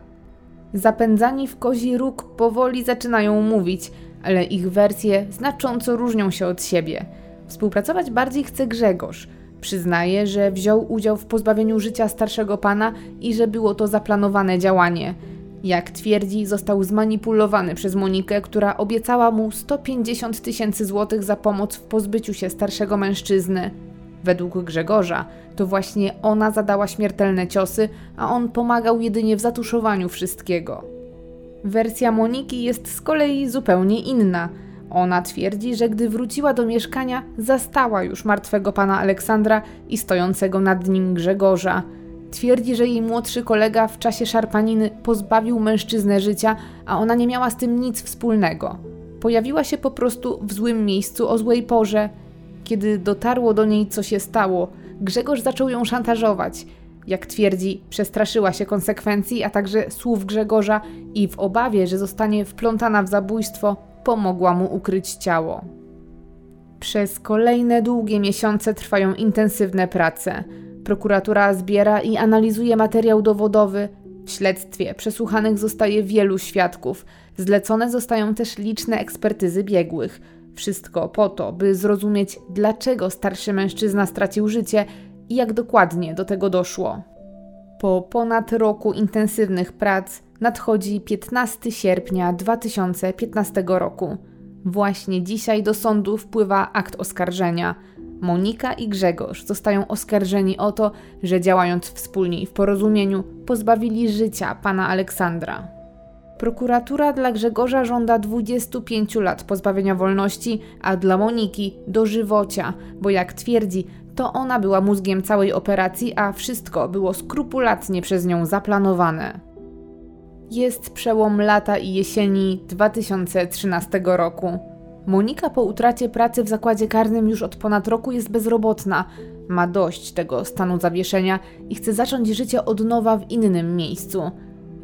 Zapędzani w kozi róg powoli zaczynają mówić, ale ich wersje znacząco różnią się od siebie. Współpracować bardziej chce Grzegorz. Przyznaje, że wziął udział w pozbawieniu życia starszego pana i że było to zaplanowane działanie. Jak twierdzi, został zmanipulowany przez Monikę, która obiecała mu 150 tysięcy złotych za pomoc w pozbyciu się starszego mężczyzny. Według Grzegorza to właśnie ona zadała śmiertelne ciosy, a on pomagał jedynie w zatuszowaniu wszystkiego. Wersja Moniki jest z kolei zupełnie inna. Ona twierdzi, że gdy wróciła do mieszkania, zastała już martwego pana Aleksandra i stojącego nad nim Grzegorza. Twierdzi, że jej młodszy kolega w czasie szarpaniny pozbawił mężczyznę życia, a ona nie miała z tym nic wspólnego. Pojawiła się po prostu w złym miejscu o złej porze. Kiedy dotarło do niej, co się stało, Grzegorz zaczął ją szantażować. Jak twierdzi, przestraszyła się konsekwencji, a także słów Grzegorza i w obawie, że zostanie wplątana w zabójstwo, pomogła mu ukryć ciało. Przez kolejne długie miesiące trwają intensywne prace. Prokuratura zbiera i analizuje materiał dowodowy. W śledztwie przesłuchanych zostaje wielu świadków. Zlecone zostają też liczne ekspertyzy biegłych. Wszystko po to, by zrozumieć, dlaczego starszy mężczyzna stracił życie i jak dokładnie do tego doszło. Po ponad roku intensywnych prac nadchodzi 15 sierpnia 2015 roku. Właśnie dzisiaj do sądu wpływa akt oskarżenia. Monika i Grzegorz zostają oskarżeni o to, że działając wspólnie i w porozumieniu pozbawili życia pana Aleksandra. Prokuratura dla Grzegorza żąda 25 lat pozbawienia wolności, a dla Moniki dożywocia, bo jak twierdzi, to ona była mózgiem całej operacji, a wszystko było skrupulatnie przez nią zaplanowane. Jest przełom lata i jesieni 2013 roku. Monika po utracie pracy w zakładzie karnym już od ponad roku jest bezrobotna. Ma dość tego stanu zawieszenia i chce zacząć życie od nowa w innym miejscu.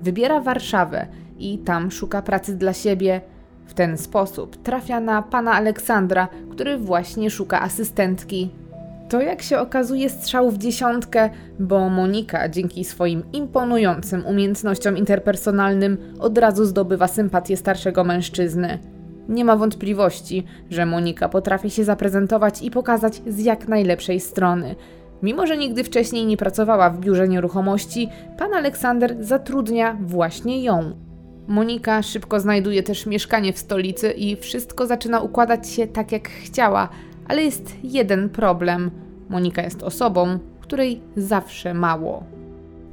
Wybiera Warszawę i tam szuka pracy dla siebie. W ten sposób trafia na pana Aleksandra, który właśnie szuka asystentki. To jak się okazuje strzał w dziesiątkę, bo Monika dzięki swoim imponującym umiejętnościom interpersonalnym od razu zdobywa sympatię starszego mężczyzny. Nie ma wątpliwości, że Monika potrafi się zaprezentować i pokazać z jak najlepszej strony. Mimo, że nigdy wcześniej nie pracowała w biurze nieruchomości, pan Aleksander zatrudnia właśnie ją. Monika szybko znajduje też mieszkanie w stolicy i wszystko zaczyna układać się tak jak chciała, ale jest jeden problem. Monika jest osobą, której zawsze mało.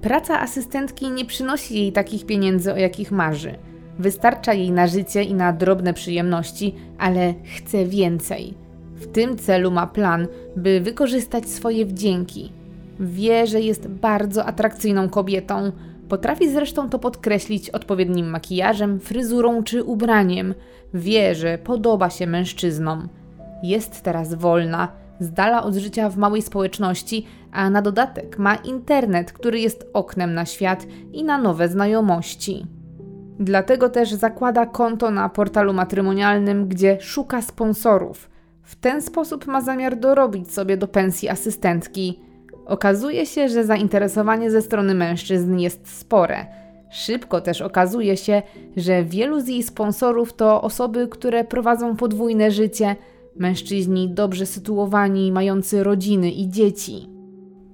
Praca asystentki nie przynosi jej takich pieniędzy, o jakich marzy. Wystarcza jej na życie i na drobne przyjemności, ale chce więcej. W tym celu ma plan, by wykorzystać swoje wdzięki. Wie, że jest bardzo atrakcyjną kobietą. Potrafi zresztą to podkreślić odpowiednim makijażem, fryzurą czy ubraniem. Wie, że podoba się mężczyznom. Jest teraz wolna, z dala od życia w małej społeczności, a na dodatek ma internet, który jest oknem na świat i na nowe znajomości. Dlatego też zakłada konto na portalu matrymonialnym, gdzie szuka sponsorów. W ten sposób ma zamiar dorobić sobie do pensji asystentki. Okazuje się, że zainteresowanie ze strony mężczyzn jest spore. Szybko też okazuje się, że wielu z jej sponsorów to osoby, które prowadzą podwójne życie, mężczyźni dobrze sytuowani, mający rodziny i dzieci.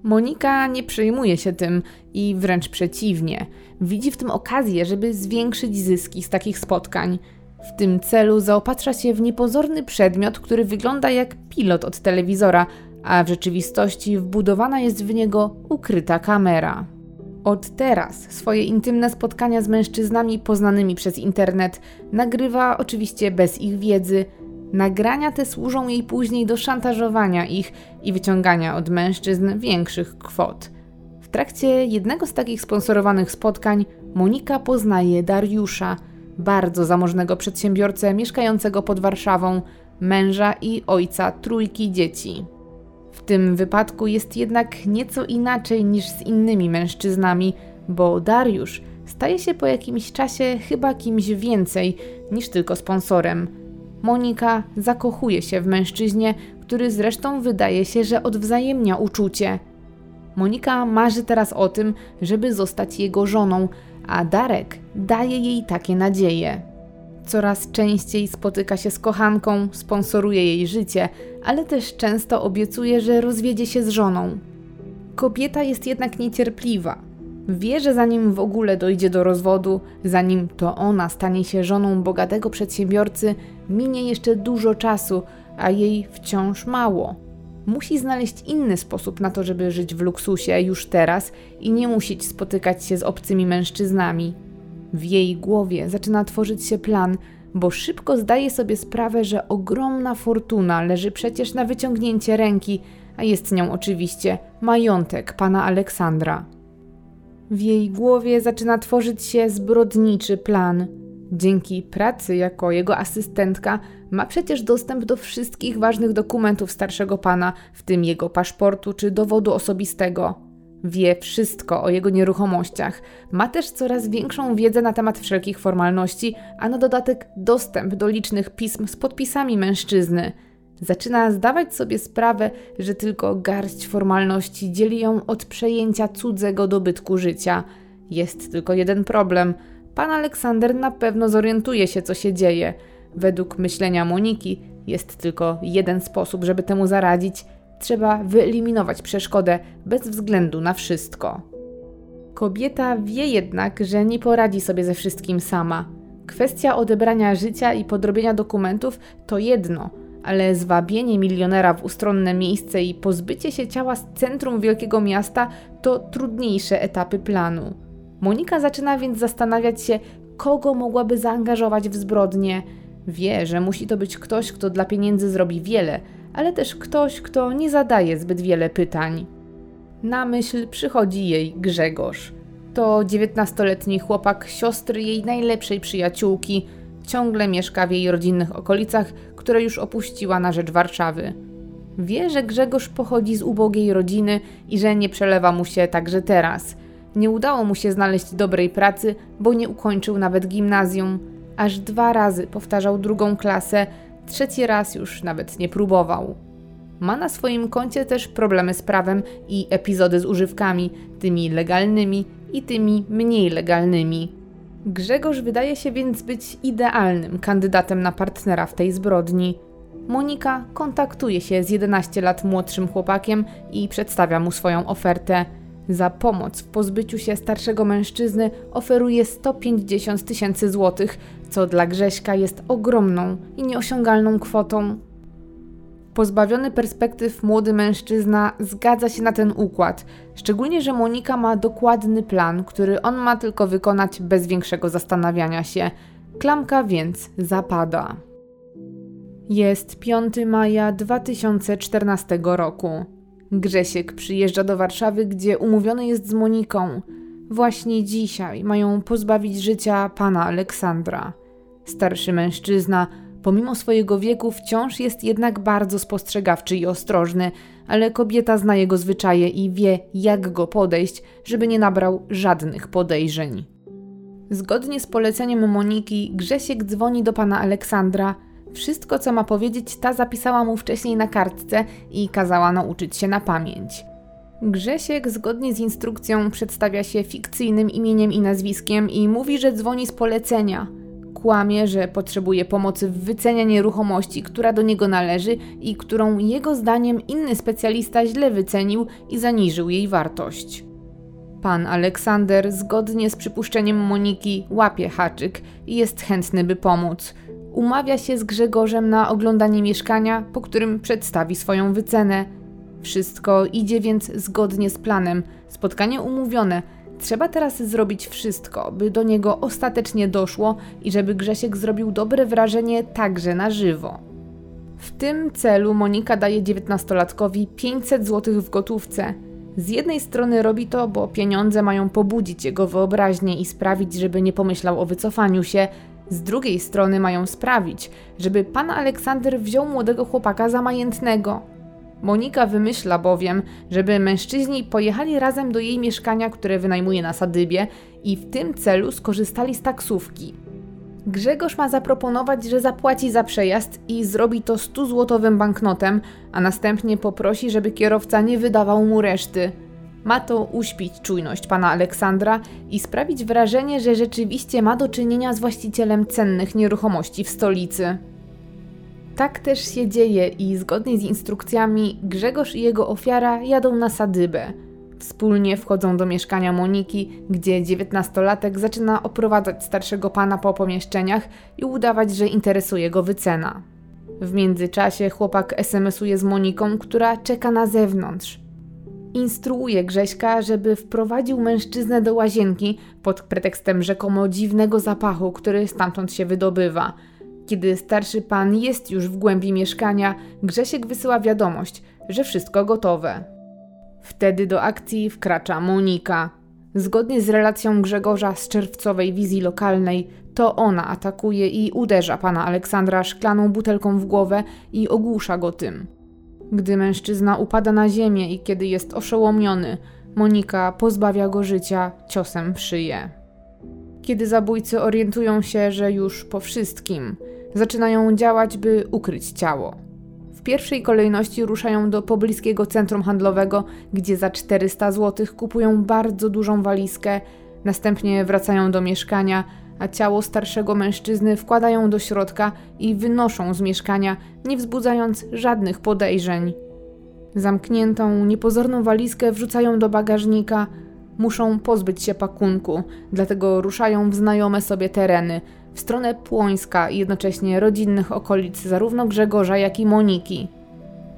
Monika nie przejmuje się tym i wręcz przeciwnie. Widzi w tym okazję, żeby zwiększyć zyski z takich spotkań. W tym celu zaopatrza się w niepozorny przedmiot, który wygląda jak pilot od telewizora, a w rzeczywistości wbudowana jest w niego ukryta kamera. Od teraz swoje intymne spotkania z mężczyznami poznanymi przez internet nagrywa oczywiście bez ich wiedzy. Nagrania te służą jej później do szantażowania ich i wyciągania od mężczyzn większych kwot. W trakcie jednego z takich sponsorowanych spotkań Monika poznaje Dariusza, bardzo zamożnego przedsiębiorcę mieszkającego pod Warszawą, męża i ojca trójki dzieci. W tym wypadku jest jednak nieco inaczej niż z innymi mężczyznami, bo Dariusz staje się po jakimś czasie chyba kimś więcej niż tylko sponsorem. Monika zakochuje się w mężczyźnie, który zresztą wydaje się, że odwzajemnia uczucie. Monika marzy teraz o tym, żeby zostać jego żoną, a Darek daje jej takie nadzieje. Coraz częściej spotyka się z kochanką, sponsoruje jej życie, ale też często obiecuje, że rozwiedzie się z żoną. Kobieta jest jednak niecierpliwa. Wie, że zanim w ogóle dojdzie do rozwodu, zanim to ona stanie się żoną bogatego przedsiębiorcy, minie jeszcze dużo czasu, a jej wciąż mało. Musi znaleźć inny sposób na to, żeby żyć w luksusie już teraz i nie musieć spotykać się z obcymi mężczyznami. W jej głowie zaczyna tworzyć się plan, bo szybko zdaje sobie sprawę, że ogromna fortuna leży przecież na wyciągnięcie ręki, a jest nią oczywiście majątek pana Aleksandra. W jej głowie zaczyna tworzyć się zbrodniczy plan. Dzięki pracy jako jego asystentka ma przecież dostęp do wszystkich ważnych dokumentów starszego pana, w tym jego paszportu czy dowodu osobistego. Wie wszystko o jego nieruchomościach. Ma też coraz większą wiedzę na temat wszelkich formalności, a na dodatek dostęp do licznych pism z podpisami mężczyzny. Zaczyna zdawać sobie sprawę, że tylko garść formalności dzieli ją od przejęcia cudzego dobytku życia. Jest tylko jeden problem. Pan Aleksander na pewno zorientuje się, co się dzieje. Według myślenia Moniki jest tylko jeden sposób, żeby temu zaradzić – Trzeba wyeliminować przeszkodę bez względu na wszystko. Kobieta wie jednak, że nie poradzi sobie ze wszystkim sama. Kwestia odebrania życia i podrobienia dokumentów to jedno, ale zwabienie milionera w ustronne miejsce i pozbycie się ciała z centrum wielkiego miasta to trudniejsze etapy planu. Monika zaczyna więc zastanawiać się, kogo mogłaby zaangażować w zbrodnie. Wie, że musi to być ktoś, kto dla pieniędzy zrobi wiele, ale też ktoś, kto nie zadaje zbyt wiele pytań. Na myśl przychodzi jej Grzegorz. To dziewiętnastoletni chłopak siostry jej najlepszej przyjaciółki, ciągle mieszka w jej rodzinnych okolicach, które już opuściła na rzecz Warszawy. Wie, że Grzegorz pochodzi z ubogiej rodziny i że nie przelewa mu się także teraz. Nie udało mu się znaleźć dobrej pracy, bo nie ukończył nawet gimnazjum. Aż dwa razy powtarzał drugą klasę, Trzeci raz już nawet nie próbował. Ma na swoim koncie też problemy z prawem i epizody z używkami, tymi legalnymi i tymi mniej legalnymi. Grzegorz wydaje się więc być idealnym kandydatem na partnera w tej zbrodni. Monika kontaktuje się z 11 lat młodszym chłopakiem i przedstawia mu swoją ofertę. Za pomoc w pozbyciu się starszego mężczyzny oferuje 150 tysięcy złotych, co dla Grześka jest ogromną i nieosiągalną kwotą. Pozbawiony perspektyw młody mężczyzna zgadza się na ten układ, szczególnie że Monika ma dokładny plan, który on ma tylko wykonać bez większego zastanawiania się. Klamka więc zapada. Jest 5 maja 2014 roku. Grzesiek przyjeżdża do Warszawy, gdzie umówiony jest z Moniką. Właśnie dzisiaj mają pozbawić życia pana Aleksandra. Starszy mężczyzna, pomimo swojego wieku, wciąż jest jednak bardzo spostrzegawczy i ostrożny, ale kobieta zna jego zwyczaje i wie, jak go podejść, żeby nie nabrał żadnych podejrzeń. Zgodnie z poleceniem Moniki, Grzesiek dzwoni do pana Aleksandra. Wszystko, co ma powiedzieć, ta zapisała mu wcześniej na kartce i kazała nauczyć się na pamięć. Grzesiek zgodnie z instrukcją przedstawia się fikcyjnym imieniem i nazwiskiem i mówi, że dzwoni z polecenia. Kłamie, że potrzebuje pomocy w wycenie nieruchomości, która do niego należy i którą jego zdaniem inny specjalista źle wycenił i zaniżył jej wartość. Pan Aleksander, zgodnie z przypuszczeniem Moniki, łapie haczyk i jest chętny, by pomóc. Umawia się z Grzegorzem na oglądanie mieszkania, po którym przedstawi swoją wycenę. Wszystko idzie więc zgodnie z planem. Spotkanie umówione. Trzeba teraz zrobić wszystko, by do niego ostatecznie doszło i żeby Grzesiek zrobił dobre wrażenie także na żywo. W tym celu Monika daje dziewiętnastolatkowi 500 zł w gotówce. Z jednej strony robi to, bo pieniądze mają pobudzić jego wyobraźnię i sprawić, żeby nie pomyślał o wycofaniu się. Z drugiej strony mają sprawić, żeby pan Aleksander wziął młodego chłopaka za majętnego. Monika wymyśla bowiem, żeby mężczyźni pojechali razem do jej mieszkania, które wynajmuje na Sadybie i w tym celu skorzystali z taksówki. Grzegorz ma zaproponować, że zapłaci za przejazd i zrobi to 100-złotowym banknotem, a następnie poprosi, żeby kierowca nie wydawał mu reszty. Ma to uśpić czujność pana Aleksandra i sprawić wrażenie, że rzeczywiście ma do czynienia z właścicielem cennych nieruchomości w stolicy. Tak też się dzieje i zgodnie z instrukcjami Grzegorz i jego ofiara jadą na sadybę. Wspólnie wchodzą do mieszkania Moniki, gdzie dziewiętnastolatek zaczyna oprowadzać starszego pana po pomieszczeniach i udawać, że interesuje go wycena. W międzyczasie chłopak SMS-uje z Moniką, która czeka na zewnątrz. Instruuje Grześka, żeby wprowadził mężczyznę do łazienki pod pretekstem rzekomo dziwnego zapachu, który stamtąd się wydobywa. Kiedy starszy pan jest już w głębi mieszkania, Grzesiek wysyła wiadomość, że wszystko gotowe. Wtedy do akcji wkracza Monika. Zgodnie z relacją Grzegorza z czerwcowej wizji lokalnej, to ona atakuje i uderza pana Aleksandra szklaną butelką w głowę i ogłusza go tym. Gdy mężczyzna upada na ziemię i kiedy jest oszołomiony, Monika pozbawia go życia ciosem w szyję. Kiedy zabójcy orientują się, że już po wszystkim, zaczynają działać, by ukryć ciało. W pierwszej kolejności ruszają do pobliskiego centrum handlowego, gdzie za 400 zł kupują bardzo dużą walizkę, następnie wracają do mieszkania, a ciało starszego mężczyzny wkładają do środka i wynoszą z mieszkania, nie wzbudzając żadnych podejrzeń. Zamkniętą, niepozorną walizkę wrzucają do bagażnika. Muszą pozbyć się pakunku, dlatego ruszają w znajome sobie tereny, w stronę Płońska i jednocześnie rodzinnych okolic zarówno Grzegorza, jak i Moniki.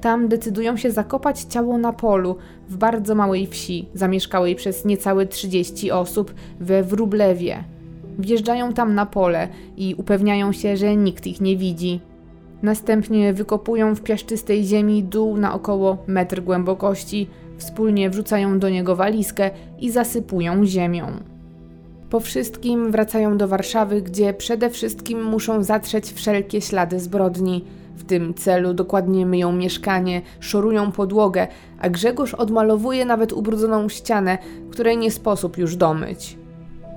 Tam decydują się zakopać ciało na polu w bardzo małej wsi, zamieszkałej przez niecałe 30 osób we Wróblewie. Wjeżdżają tam na pole i upewniają się, że nikt ich nie widzi. Następnie wykopują w piaszczystej ziemi dół na około metr głębokości, wspólnie wrzucają do niego walizkę i zasypują ziemią. Po wszystkim wracają do Warszawy, gdzie przede wszystkim muszą zatrzeć wszelkie ślady zbrodni. W tym celu dokładnie myją mieszkanie, szorują podłogę, a Grzegorz odmalowuje nawet ubrudzoną ścianę, której nie sposób już domyć.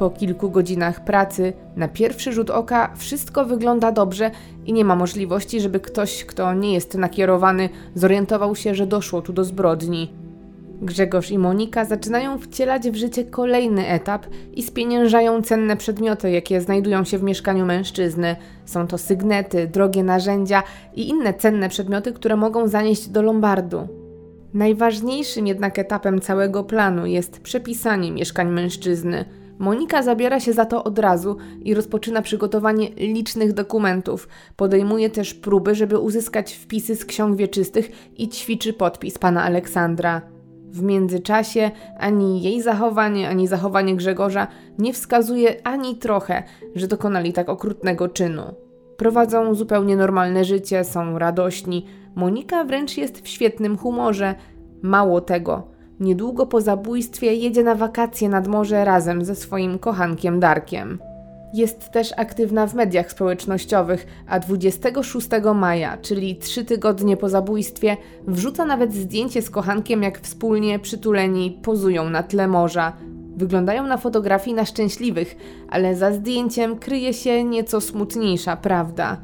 Po kilku godzinach pracy, na pierwszy rzut oka, wszystko wygląda dobrze i nie ma możliwości, żeby ktoś, kto nie jest nakierowany, zorientował się, że doszło tu do zbrodni. Grzegorz i Monika zaczynają wcielać w życie kolejny etap i spieniężają cenne przedmioty, jakie znajdują się w mieszkaniu mężczyzny. Są to sygnety, drogie narzędzia i inne cenne przedmioty, które mogą zanieść do lombardu. Najważniejszym jednak etapem całego planu jest przepisanie mieszkań mężczyzny. Monika zabiera się za to od razu i rozpoczyna przygotowanie licznych dokumentów. Podejmuje też próby, żeby uzyskać wpisy z ksiąg wieczystych i ćwiczy podpis pana Aleksandra. W międzyczasie ani jej zachowanie, ani zachowanie Grzegorza nie wskazuje ani trochę, że dokonali tak okrutnego czynu. Prowadzą zupełnie normalne życie, są radośni. Monika wręcz jest w świetnym humorze. Mało tego, niedługo po zabójstwie jedzie na wakacje nad morze razem ze swoim kochankiem Darkiem. Jest też aktywna w mediach społecznościowych, a 26 maja, czyli trzy tygodnie po zabójstwie, wrzuca nawet zdjęcie z kochankiem, jak wspólnie przytuleni pozują na tle morza. Wyglądają na fotografii na szczęśliwych, ale za zdjęciem kryje się nieco smutniejsza prawda.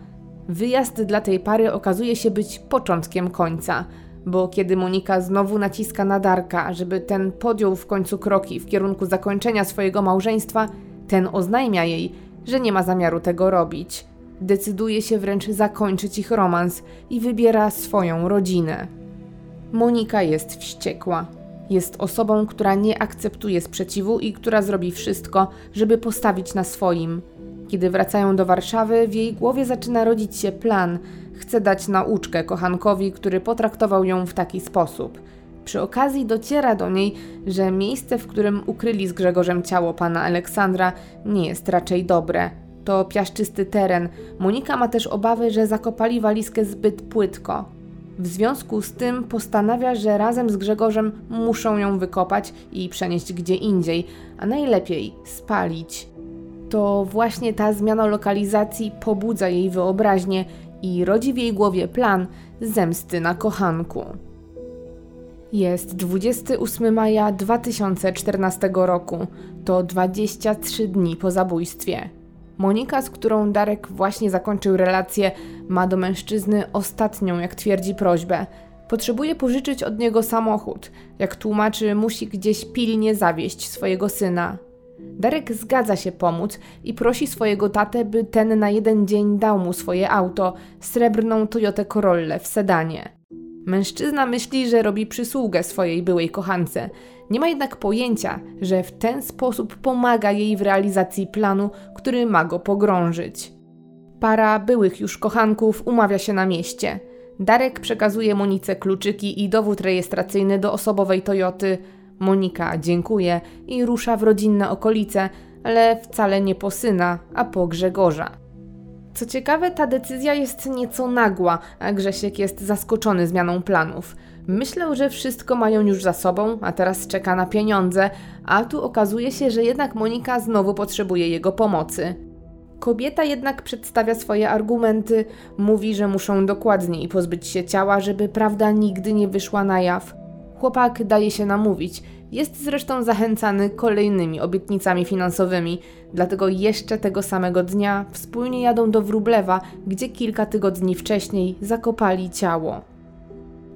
Wyjazd dla tej pary okazuje się być początkiem końca, bo kiedy Monika znowu naciska na Darka, żeby ten podjął w końcu kroki w kierunku zakończenia swojego małżeństwa, ten oznajmia jej, że nie ma zamiaru tego robić. Decyduje się wręcz zakończyć ich romans i wybiera swoją rodzinę. Monika jest wściekła. Jest osobą, która nie akceptuje sprzeciwu i która zrobi wszystko, żeby postawić na swoim. Kiedy wracają do Warszawy, w jej głowie zaczyna rodzić się plan. Chce dać nauczkę kochankowi, który potraktował ją w taki sposób. Przy okazji dociera do niej, że miejsce, w którym ukryli z Grzegorzem ciało pana Aleksandra, nie jest raczej dobre. To piaszczysty teren. Monika ma też obawy, że zakopali walizkę zbyt płytko. W związku z tym postanawia, że razem z Grzegorzem muszą ją wykopać i przenieść gdzie indziej, a najlepiej spalić. To właśnie ta zmiana lokalizacji pobudza jej wyobraźnię i rodzi w jej głowie plan zemsty na kochanku. Jest 28 maja 2014 roku. To 23 dni po zabójstwie. Monika, z którą Darek właśnie zakończył relację, ma do mężczyzny ostatnią, jak twierdzi, prośbę. Potrzebuje pożyczyć od niego samochód. Jak tłumaczy, musi gdzieś pilnie zawieźć swojego syna. Darek zgadza się pomóc i prosi swojego tatę, by ten na jeden dzień dał mu swoje auto, srebrną Toyotę Corollę w sedanie. Mężczyzna myśli, że robi przysługę swojej byłej kochance. Nie ma jednak pojęcia, że w ten sposób pomaga jej w realizacji planu, który ma go pogrążyć. Para byłych już kochanków umawia się na mieście. Darek przekazuje Monice kluczyki i dowód rejestracyjny do osobowej Toyoty. Monika dziękuje i rusza w rodzinne okolice, ale wcale nie po syna, a po Grzegorza. Co ciekawe, ta decyzja jest nieco nagła, a Grzesiek jest zaskoczony zmianą planów. Myślał, że wszystko mają już za sobą, a teraz czeka na pieniądze, a tu okazuje się, że jednak Monika znowu potrzebuje jego pomocy. Kobieta jednak przedstawia swoje argumenty, mówi, że muszą dokładniej pozbyć się ciała, żeby prawda nigdy nie wyszła na jaw. Chłopak daje się namówić, jest zresztą zachęcany kolejnymi obietnicami finansowymi, dlatego jeszcze tego samego dnia wspólnie jadą do Wróblewa, gdzie kilka tygodni wcześniej zakopali ciało.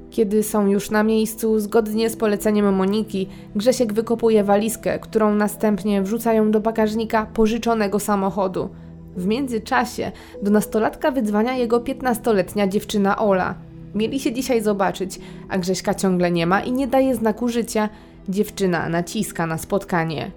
Kiedy są już na miejscu, zgodnie z poleceniem Moniki, Grzesiek wykopuje walizkę, którą następnie wrzucają do bagażnika pożyczonego samochodu. W międzyczasie do nastolatka wydzwania jego piętnastoletnia dziewczyna Ola. Mieli się dzisiaj zobaczyć, a Grześka ciągle nie ma i nie daje znaku życia. Dziewczyna naciska na spotkanie.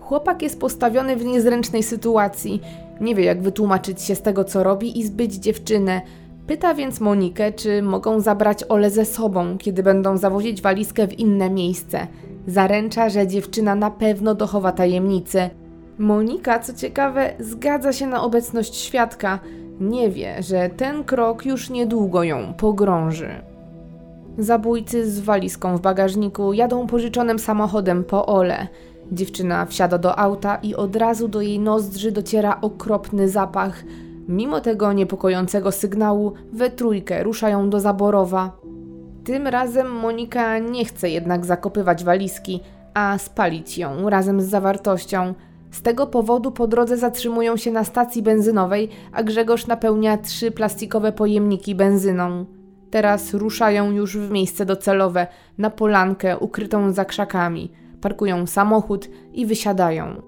Chłopak jest postawiony w niezręcznej sytuacji. Nie wie, jak wytłumaczyć się z tego, co robi i zbyć dziewczynę. Pyta więc Monikę, czy mogą zabrać Ole ze sobą, kiedy będą zawozić walizkę w inne miejsce. Zaręcza, że dziewczyna na pewno dochowa tajemnicy. Monika, co ciekawe, zgadza się na obecność świadka. Nie wie, że ten krok już niedługo ją pogrąży. Zabójcy z walizką w bagażniku jadą pożyczonym samochodem po Ole. Dziewczyna wsiada do auta i od razu do jej nozdrzy dociera okropny zapach. Mimo tego niepokojącego sygnału, we trójkę ruszają do Zaborowa. Tym razem Monika nie chce jednak zakopywać walizki, a spalić ją razem z zawartością. Z tego powodu po drodze zatrzymują się na stacji benzynowej, a Grzegorz napełnia trzy plastikowe pojemniki benzyną. Teraz ruszają już w miejsce docelowe, na polankę ukrytą za krzakami. Parkują samochód i wysiadają.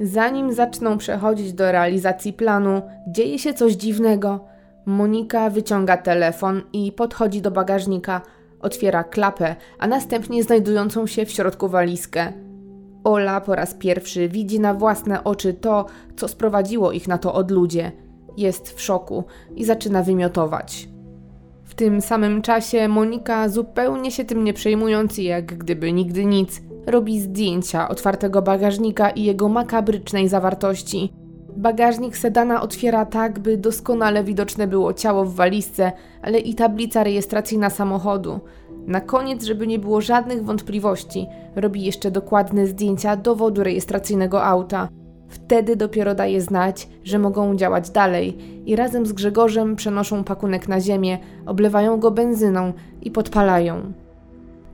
Zanim zaczną przechodzić do realizacji planu, dzieje się coś dziwnego. Monika wyciąga telefon i podchodzi do bagażnika, otwiera klapę, a następnie znajdującą się w środku walizkę. Ola po raz pierwszy widzi na własne oczy to, co sprowadziło ich na to odludzie. Jest w szoku i zaczyna wymiotować. W tym samym czasie Monika, zupełnie się tym nie przejmując, jak gdyby nigdy nic, robi zdjęcia otwartego bagażnika i jego makabrycznej zawartości. Bagażnik sedana otwiera tak, by doskonale widoczne było ciało w walizce, ale i tablica rejestracyjna samochodu. Na koniec, żeby nie było żadnych wątpliwości, robi jeszcze dokładne zdjęcia dowodu rejestracyjnego auta. Wtedy dopiero daje znać, że mogą działać dalej i razem z Grzegorzem przenoszą pakunek na ziemię, oblewają go benzyną i podpalają.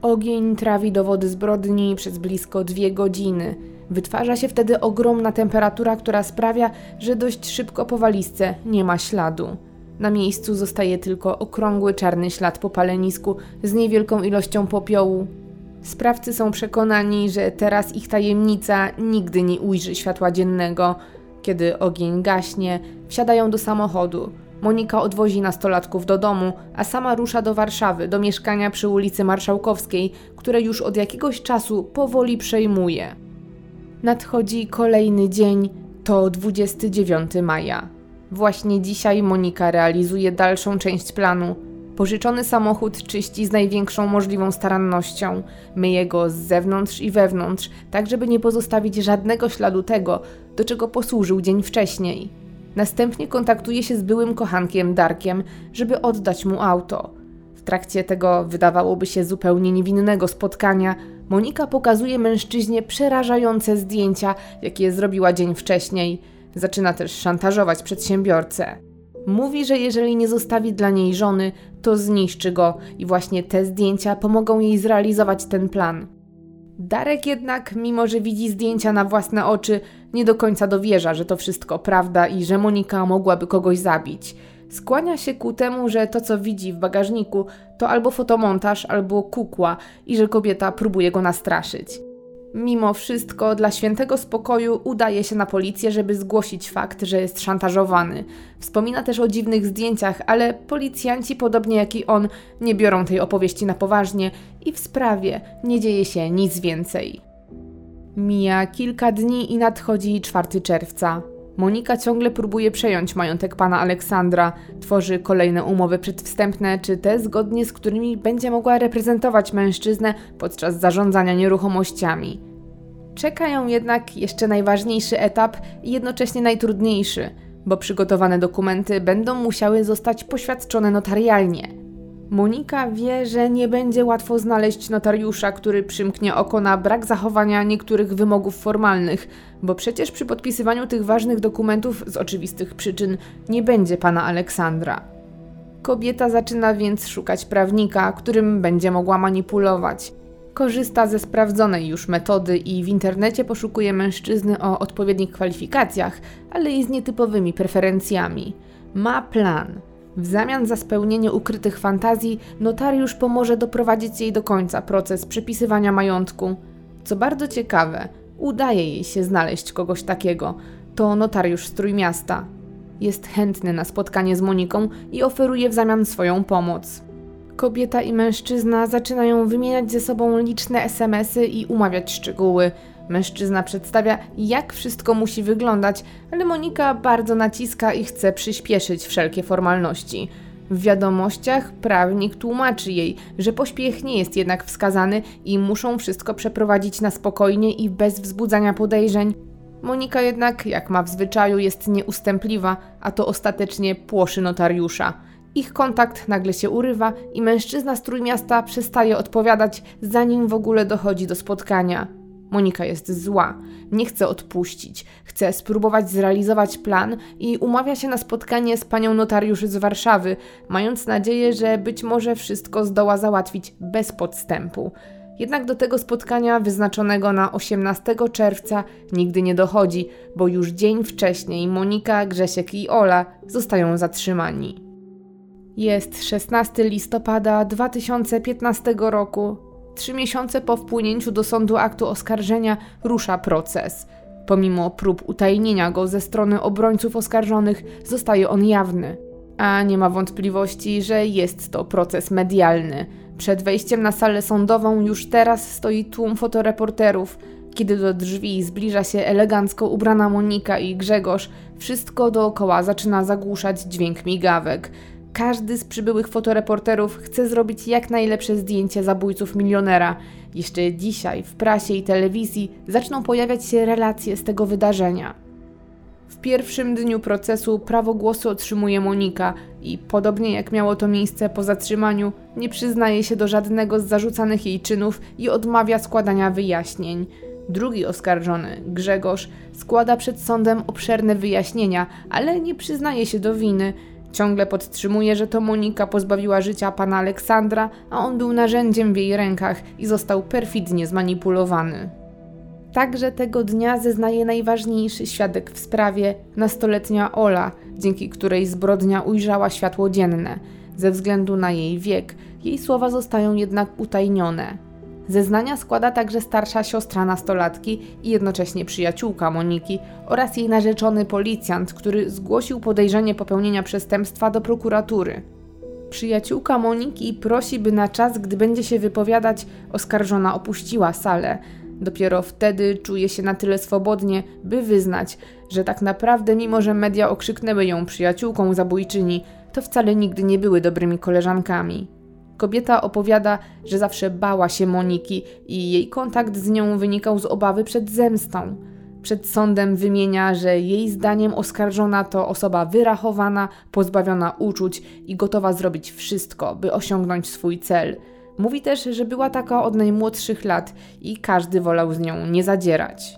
Ogień trawi dowody zbrodni przez blisko dwie godziny. Wytwarza się wtedy ogromna temperatura, która sprawia, że dość szybko po walizce nie ma śladu. Na miejscu zostaje tylko okrągły czarny ślad po palenisku z niewielką ilością popiołu. Sprawcy są przekonani, że teraz ich tajemnica nigdy nie ujrzy światła dziennego. Kiedy ogień gaśnie, wsiadają do samochodu. Monika odwozi nastolatków do domu, a sama rusza do Warszawy, do mieszkania przy ulicy Marszałkowskiej, które już od jakiegoś czasu powoli przejmuje. Nadchodzi kolejny dzień, to 29 maja. Właśnie dzisiaj Monika realizuje dalszą część planu. Pożyczony samochód czyści z największą możliwą starannością. Myje go z zewnątrz i wewnątrz, tak żeby nie pozostawić żadnego śladu tego, do czego posłużył dzień wcześniej. Następnie kontaktuje się z byłym kochankiem Darkiem, żeby oddać mu auto. W trakcie tego wydawałoby się zupełnie niewinnego spotkania, Monika pokazuje mężczyźnie przerażające zdjęcia, jakie zrobiła dzień wcześniej. Zaczyna też szantażować przedsiębiorcę. Mówi, że jeżeli nie zostawi dla niej żony, to zniszczy go i właśnie te zdjęcia pomogą jej zrealizować ten plan. Darek jednak, mimo że widzi zdjęcia na własne oczy, nie do końca dowierza, że to wszystko prawda i że Monika mogłaby kogoś zabić. Skłania się ku temu, że to co widzi w bagażniku to albo fotomontaż, albo kukła i że kobieta próbuje go nastraszyć. Mimo wszystko, dla świętego spokoju udaje się na policję, żeby zgłosić fakt, że jest szantażowany. Wspomina też o dziwnych zdjęciach, ale policjanci, podobnie jak i on, nie biorą tej opowieści na poważnie i w sprawie nie dzieje się nic więcej. Mija kilka dni i nadchodzi 4 czerwca. Monika ciągle próbuje przejąć majątek pana Aleksandra, tworzy kolejne umowy przedwstępne, czy te zgodnie z którymi będzie mogła reprezentować mężczyznę podczas zarządzania nieruchomościami. Czeka ją jednak jeszcze najważniejszy etap i jednocześnie najtrudniejszy, bo przygotowane dokumenty będą musiały zostać poświadczone notarialnie – Monika wie, że nie będzie łatwo znaleźć notariusza, który przymknie oko na brak zachowania niektórych wymogów formalnych, bo przecież przy podpisywaniu tych ważnych dokumentów z oczywistych przyczyn nie będzie pana Aleksandra. Kobieta zaczyna więc szukać prawnika, którym będzie mogła manipulować. Korzysta ze sprawdzonej już metody i w internecie poszukuje mężczyzny o odpowiednich kwalifikacjach, ale i z nietypowymi preferencjami. Ma plan w zamian za spełnienie ukrytych fantazji, notariusz pomoże doprowadzić jej do końca proces przepisywania majątku. Co bardzo ciekawe, udaje jej się znaleźć kogoś takiego. To notariusz z Trójmiasta. Jest chętny na spotkanie z Moniką i oferuje w zamian swoją pomoc. Kobieta i mężczyzna zaczynają wymieniać ze sobą liczne SMSy i umawiać szczegóły. Mężczyzna przedstawia, jak wszystko musi wyglądać, ale Monika bardzo naciska i chce przyspieszyć wszelkie formalności. W wiadomościach prawnik tłumaczy jej, że pośpiech nie jest jednak wskazany i muszą wszystko przeprowadzić na spokojnie i bez wzbudzania podejrzeń. Monika jednak, jak ma w zwyczaju, jest nieustępliwa, a to ostatecznie płoszy notariusza. Ich kontakt nagle się urywa i mężczyzna z Trójmiasta przestaje odpowiadać, zanim w ogóle dochodzi do spotkania. Monika jest zła, nie chce odpuścić, chce spróbować zrealizować plan i umawia się na spotkanie z panią notariusz z Warszawy, mając nadzieję, że być może wszystko zdoła załatwić bez podstępu. Jednak do tego spotkania wyznaczonego na 18 czerwca nigdy nie dochodzi, bo już dzień wcześniej Monika, Grzesiek i Ola zostają zatrzymani. Jest 16 listopada 2015 roku, Trzy miesiące po wpłynięciu do sądu aktu oskarżenia rusza proces. Pomimo prób utajnienia go ze strony obrońców oskarżonych, zostaje on jawny. A nie ma wątpliwości, że jest to proces medialny. Przed wejściem na salę sądową już teraz stoi tłum fotoreporterów. Kiedy do drzwi zbliża się elegancko ubrana Monika i Grzegorz, wszystko dookoła zaczyna zagłuszać dźwięk migawek. Każdy z przybyłych fotoreporterów chce zrobić jak najlepsze zdjęcie zabójców milionera. Jeszcze dzisiaj w prasie i telewizji zaczną pojawiać się relacje z tego wydarzenia. W pierwszym dniu procesu prawo głosu otrzymuje Monika i podobnie jak miało to miejsce po zatrzymaniu, nie przyznaje się do żadnego z zarzucanych jej czynów i odmawia składania wyjaśnień. Drugi oskarżony, Grzegorz, składa przed sądem obszerne wyjaśnienia, ale nie przyznaje się do winy. Ciągle podtrzymuje, że to Monika pozbawiła życia pana Aleksandra, a on był narzędziem w jej rękach i został perfidnie zmanipulowany. Także tego dnia zeznaje najważniejszy świadek w sprawie, nastoletnia Ola, dzięki której zbrodnia ujrzała światło dzienne. Ze względu na jej wiek, jej słowa zostają jednak utajnione. Zeznania składa także starsza siostra nastolatki i jednocześnie przyjaciółka Moniki oraz jej narzeczony policjant, który zgłosił podejrzenie popełnienia przestępstwa do prokuratury. Przyjaciółka Moniki prosi, by na czas, gdy będzie się wypowiadać, oskarżona opuściła salę. Dopiero wtedy czuje się na tyle swobodnie, by wyznać, że tak naprawdę, mimo że media okrzyknęły ją przyjaciółką zabójczyni, to wcale nigdy nie były dobrymi koleżankami. Kobieta opowiada, że zawsze bała się Moniki i jej kontakt z nią wynikał z obawy przed zemstą. Przed sądem wymienia, że jej zdaniem oskarżona to osoba wyrachowana, pozbawiona uczuć i gotowa zrobić wszystko, by osiągnąć swój cel. Mówi też, że była taka od najmłodszych lat i każdy wolał z nią nie zadzierać.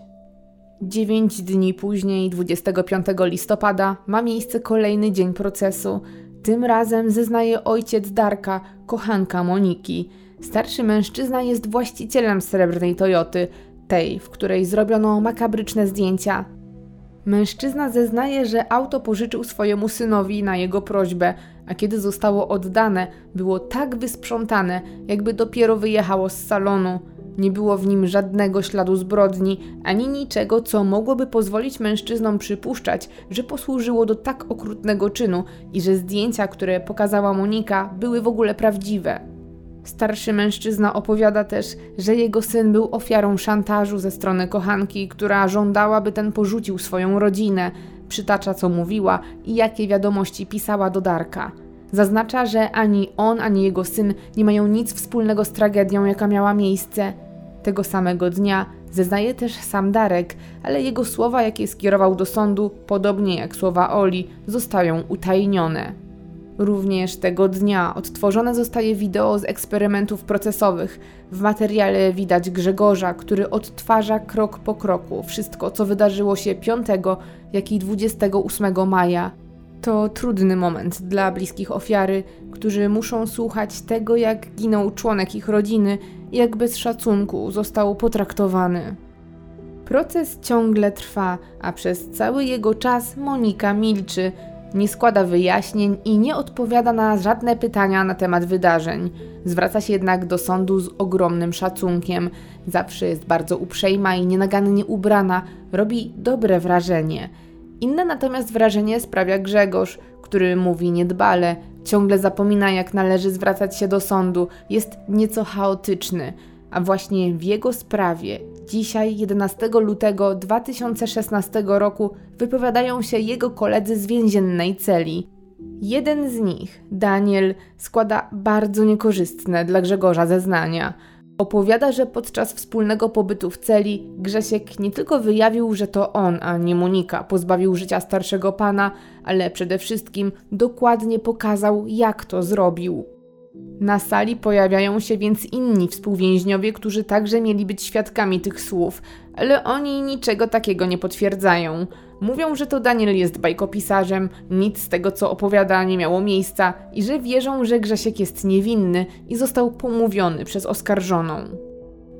Dziewięć dni później, 25 listopada, ma miejsce kolejny dzień procesu. Tym razem zeznaje ojciec Darka, kochanka Moniki. Starszy mężczyzna jest właścicielem srebrnej Toyoty, tej, w której zrobiono makabryczne zdjęcia. Mężczyzna zeznaje, że auto pożyczył swojemu synowi na jego prośbę, a kiedy zostało oddane, było tak wysprzątane, jakby dopiero wyjechało z salonu. Nie było w nim żadnego śladu zbrodni, ani niczego, co mogłoby pozwolić mężczyznom przypuszczać, że posłużyło do tak okrutnego czynu i że zdjęcia, które pokazała Monika, były w ogóle prawdziwe. Starszy mężczyzna opowiada też, że jego syn był ofiarą szantażu ze strony kochanki, która żądała, by ten porzucił swoją rodzinę. Przytacza, co mówiła i jakie wiadomości pisała do Darka. Zaznacza, że ani on, ani jego syn nie mają nic wspólnego z tragedią, jaka miała miejsce. Tego samego dnia zeznaje też sam Darek, ale jego słowa, jakie skierował do sądu, podobnie jak słowa Oli, zostają utajnione. Również tego dnia odtworzone zostaje wideo z eksperymentów procesowych. W materiale widać Grzegorza, który odtwarza krok po kroku wszystko, co wydarzyło się 5, jak i 28 maja. To trudny moment dla bliskich ofiary, którzy muszą słuchać tego, jak ginął członek ich rodziny jak bez szacunku został potraktowany. Proces ciągle trwa, a przez cały jego czas Monika milczy, nie składa wyjaśnień i nie odpowiada na żadne pytania na temat wydarzeń. Zwraca się jednak do sądu z ogromnym szacunkiem. Zawsze jest bardzo uprzejma i nienagannie ubrana, robi dobre wrażenie. Inne natomiast wrażenie sprawia Grzegorz, który mówi niedbale, ciągle zapomina jak należy zwracać się do sądu, jest nieco chaotyczny, a właśnie w jego sprawie dzisiaj, 11 lutego 2016 roku, wypowiadają się jego koledzy z więziennej celi. Jeden z nich, Daniel, składa bardzo niekorzystne dla Grzegorza zeznania. Opowiada, że podczas wspólnego pobytu w celi Grzesiek nie tylko wyjawił, że to on, a nie Monika, pozbawił życia starszego pana, ale przede wszystkim dokładnie pokazał, jak to zrobił. Na sali pojawiają się więc inni współwięźniowie, którzy także mieli być świadkami tych słów, ale oni niczego takiego nie potwierdzają. Mówią, że to Daniel jest bajkopisarzem, nic z tego co opowiada nie miało miejsca i że wierzą, że Grzesiek jest niewinny i został pomówiony przez oskarżoną.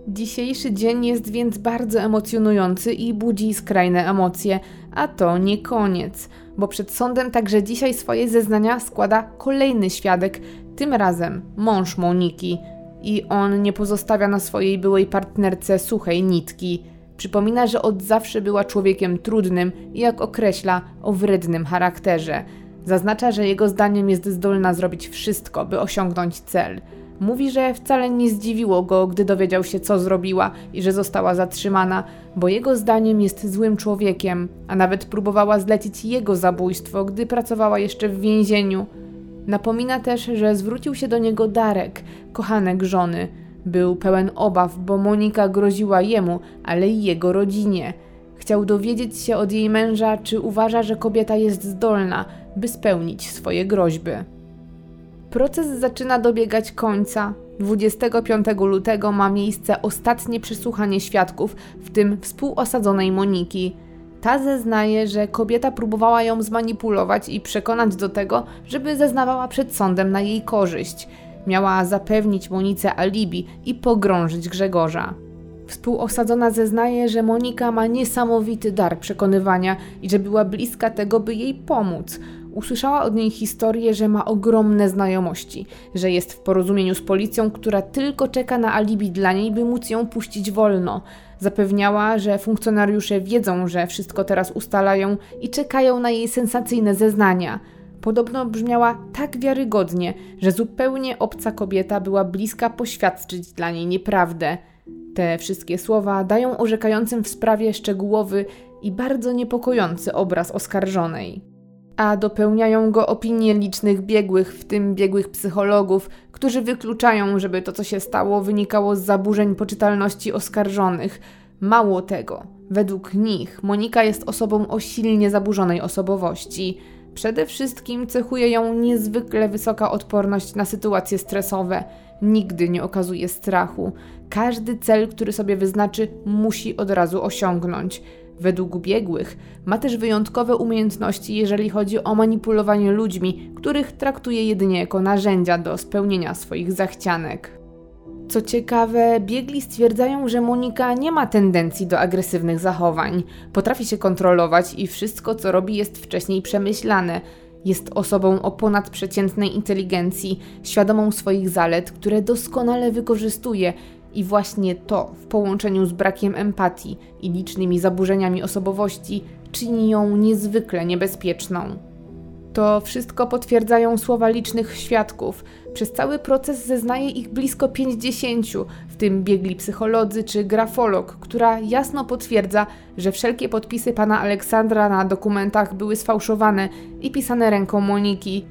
Dzisiejszy dzień jest więc bardzo emocjonujący i budzi skrajne emocje, a to nie koniec, bo przed sądem także dzisiaj swoje zeznania składa kolejny świadek, tym razem mąż Moniki, i on nie pozostawia na swojej byłej partnerce suchej nitki. Przypomina, że od zawsze była człowiekiem trudnym i jak określa, o wrednym charakterze. Zaznacza, że jego zdaniem jest zdolna zrobić wszystko, by osiągnąć cel. Mówi, że wcale nie zdziwiło go, gdy dowiedział się, co zrobiła i że została zatrzymana, bo jego zdaniem jest złym człowiekiem, a nawet próbowała zlecić jego zabójstwo, gdy pracowała jeszcze w więzieniu. Napomina też, że zwrócił się do niego Darek, kochanek żony. Był pełen obaw, bo Monika groziła jemu, ale i jego rodzinie. Chciał dowiedzieć się od jej męża, czy uważa, że kobieta jest zdolna, by spełnić swoje groźby. Proces zaczyna dobiegać końca. 25 lutego ma miejsce ostatnie przesłuchanie świadków, w tym współosadzonej Moniki. Ta zeznaje, że kobieta próbowała ją zmanipulować i przekonać do tego, żeby zeznawała przed sądem na jej korzyść. Miała zapewnić Monice alibi i pogrążyć Grzegorza. Współosadzona zeznaje, że Monika ma niesamowity dar przekonywania i że była bliska tego, by jej pomóc. Usłyszała od niej historię, że ma ogromne znajomości, że jest w porozumieniu z policją, która tylko czeka na alibi dla niej, by móc ją puścić wolno. Zapewniała, że funkcjonariusze wiedzą, że wszystko teraz ustalają i czekają na jej sensacyjne zeznania. Podobno brzmiała tak wiarygodnie, że zupełnie obca kobieta była bliska poświadczyć dla niej nieprawdę. Te wszystkie słowa dają orzekającym w sprawie szczegółowy i bardzo niepokojący obraz oskarżonej. A dopełniają go opinie licznych biegłych, w tym biegłych psychologów, którzy wykluczają, żeby to, co się stało, wynikało z zaburzeń poczytalności oskarżonych. Mało tego, według nich Monika jest osobą o silnie zaburzonej osobowości. Przede wszystkim cechuje ją niezwykle wysoka odporność na sytuacje stresowe. Nigdy nie okazuje strachu. Każdy cel, który sobie wyznaczy, musi od razu osiągnąć. Według biegłych ma też wyjątkowe umiejętności, jeżeli chodzi o manipulowanie ludźmi, których traktuje jedynie jako narzędzia do spełnienia swoich zachcianek. Co ciekawe, biegli stwierdzają, że Monika nie ma tendencji do agresywnych zachowań. Potrafi się kontrolować i wszystko, co robi, jest wcześniej przemyślane. Jest osobą o ponadprzeciętnej inteligencji, świadomą swoich zalet, które doskonale wykorzystuje. I właśnie to, w połączeniu z brakiem empatii i licznymi zaburzeniami osobowości, czyni ją niezwykle niebezpieczną. To wszystko potwierdzają słowa licznych świadków. Przez cały proces zeznaje ich blisko 50, w tym biegli psycholodzy czy grafolog, która jasno potwierdza, że wszelkie podpisy pana Aleksandra na dokumentach były sfałszowane i pisane ręką Moniki.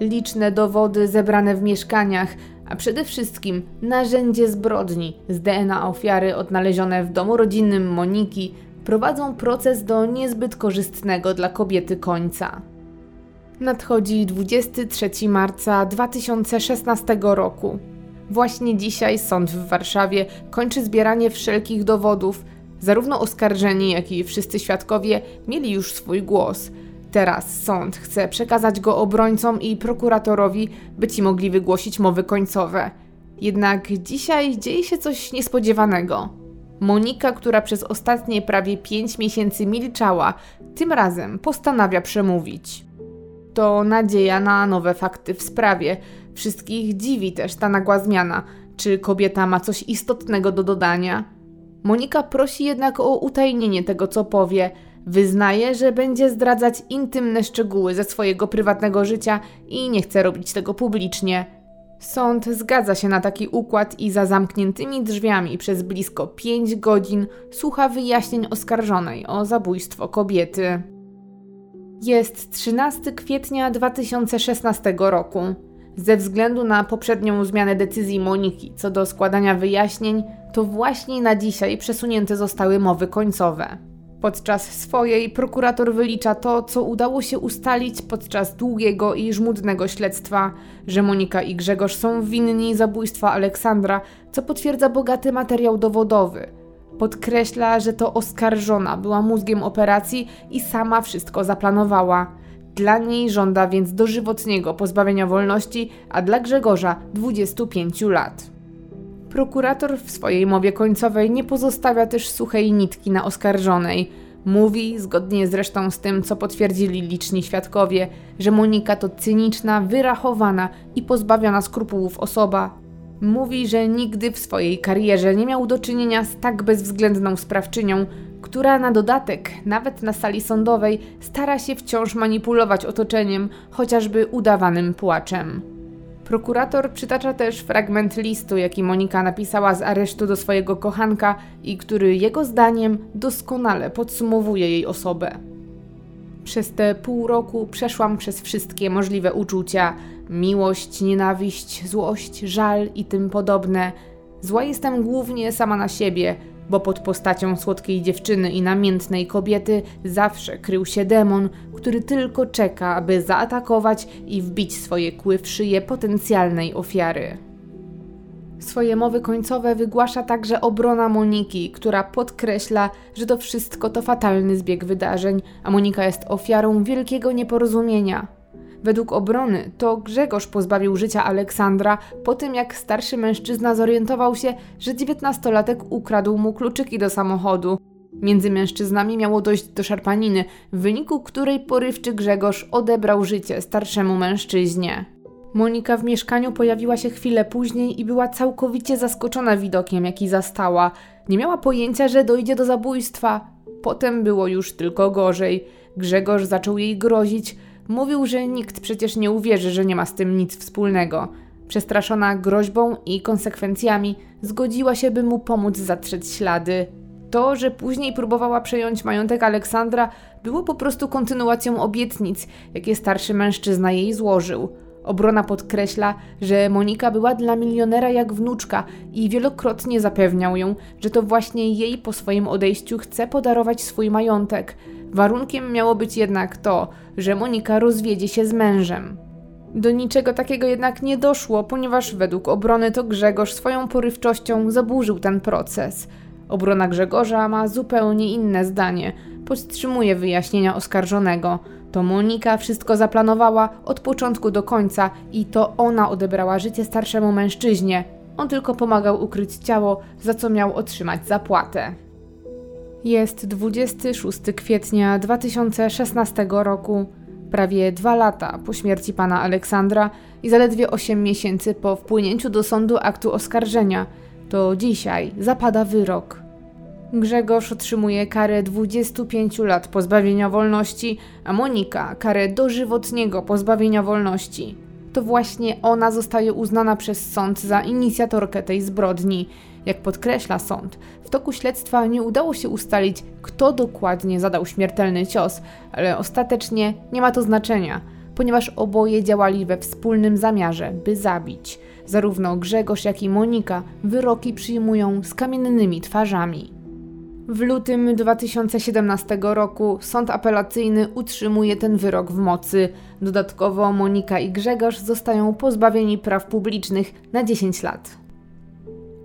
Liczne dowody zebrane w mieszkaniach, a przede wszystkim narzędzie zbrodni z DNA ofiary odnalezione w domu rodzinnym Moniki prowadzą proces do niezbyt korzystnego dla kobiety końca. Nadchodzi 23 marca 2016 roku. Właśnie dzisiaj sąd w Warszawie kończy zbieranie wszelkich dowodów. Zarówno oskarżeni, jak i wszyscy świadkowie mieli już swój głos. Teraz sąd chce przekazać go obrońcom i prokuratorowi, by ci mogli wygłosić mowy końcowe. Jednak dzisiaj dzieje się coś niespodziewanego. Monika, która przez ostatnie prawie 5 miesięcy milczała, tym razem postanawia przemówić to nadzieja na nowe fakty w sprawie. Wszystkich dziwi też ta nagła zmiana. Czy kobieta ma coś istotnego do dodania? Monika prosi jednak o utajnienie tego, co powie. Wyznaje, że będzie zdradzać intymne szczegóły ze swojego prywatnego życia i nie chce robić tego publicznie. Sąd zgadza się na taki układ i za zamkniętymi drzwiami przez blisko 5 godzin słucha wyjaśnień oskarżonej o zabójstwo kobiety. Jest 13 kwietnia 2016 roku. Ze względu na poprzednią zmianę decyzji Moniki co do składania wyjaśnień, to właśnie na dzisiaj przesunięte zostały mowy końcowe. Podczas swojej prokurator wylicza to, co udało się ustalić podczas długiego i żmudnego śledztwa, że Monika i Grzegorz są winni zabójstwa Aleksandra, co potwierdza bogaty materiał dowodowy – Podkreśla, że to oskarżona była mózgiem operacji i sama wszystko zaplanowała. Dla niej żąda więc dożywotniego pozbawienia wolności, a dla Grzegorza 25 lat. Prokurator w swojej mowie końcowej nie pozostawia też suchej nitki na oskarżonej. Mówi, zgodnie zresztą z tym, co potwierdzili liczni świadkowie, że Monika to cyniczna, wyrachowana i pozbawiona skrupułów osoba, Mówi, że nigdy w swojej karierze nie miał do czynienia z tak bezwzględną sprawczynią, która na dodatek, nawet na sali sądowej, stara się wciąż manipulować otoczeniem, chociażby udawanym płaczem. Prokurator przytacza też fragment listu, jaki Monika napisała z aresztu do swojego kochanka i który jego zdaniem doskonale podsumowuje jej osobę. Przez te pół roku przeszłam przez wszystkie możliwe uczucia, miłość, nienawiść, złość, żal i tym podobne. Zła jestem głównie sama na siebie, bo pod postacią słodkiej dziewczyny i namiętnej kobiety zawsze krył się demon, który tylko czeka, aby zaatakować i wbić swoje kły w szyję potencjalnej ofiary. Swoje mowy końcowe wygłasza także obrona Moniki, która podkreśla, że to wszystko to fatalny zbieg wydarzeń, a Monika jest ofiarą wielkiego nieporozumienia. Według obrony to Grzegorz pozbawił życia Aleksandra po tym, jak starszy mężczyzna zorientował się, że dziewiętnastolatek ukradł mu kluczyki do samochodu. Między mężczyznami miało dojść do szarpaniny, w wyniku której porywczy Grzegorz odebrał życie starszemu mężczyźnie. Monika w mieszkaniu pojawiła się chwilę później i była całkowicie zaskoczona widokiem, jaki zastała. Nie miała pojęcia, że dojdzie do zabójstwa. Potem było już tylko gorzej. Grzegorz zaczął jej grozić, Mówił, że nikt przecież nie uwierzy, że nie ma z tym nic wspólnego. Przestraszona groźbą i konsekwencjami, zgodziła się, by mu pomóc zatrzeć ślady. To, że później próbowała przejąć majątek Aleksandra, było po prostu kontynuacją obietnic, jakie starszy mężczyzna jej złożył. Obrona podkreśla, że Monika była dla milionera jak wnuczka i wielokrotnie zapewniał ją, że to właśnie jej po swoim odejściu chce podarować swój majątek. Warunkiem miało być jednak to, że Monika rozwiedzie się z mężem. Do niczego takiego jednak nie doszło, ponieważ według obrony to Grzegorz swoją porywczością zaburzył ten proces. Obrona Grzegorza ma zupełnie inne zdanie. Podtrzymuje wyjaśnienia oskarżonego. To Monika wszystko zaplanowała od początku do końca i to ona odebrała życie starszemu mężczyźnie. On tylko pomagał ukryć ciało, za co miał otrzymać zapłatę. Jest 26 kwietnia 2016 roku, prawie dwa lata po śmierci pana Aleksandra i zaledwie 8 miesięcy po wpłynięciu do sądu aktu oskarżenia. To dzisiaj zapada wyrok. Grzegorz otrzymuje karę 25 lat pozbawienia wolności, a Monika karę dożywotniego pozbawienia wolności. To właśnie ona zostaje uznana przez sąd za inicjatorkę tej zbrodni. Jak podkreśla sąd, w toku śledztwa nie udało się ustalić, kto dokładnie zadał śmiertelny cios, ale ostatecznie nie ma to znaczenia, ponieważ oboje działali we wspólnym zamiarze, by zabić. Zarówno Grzegorz, jak i Monika wyroki przyjmują z kamiennymi twarzami. W lutym 2017 roku sąd apelacyjny utrzymuje ten wyrok w mocy. Dodatkowo Monika i Grzegorz zostają pozbawieni praw publicznych na 10 lat.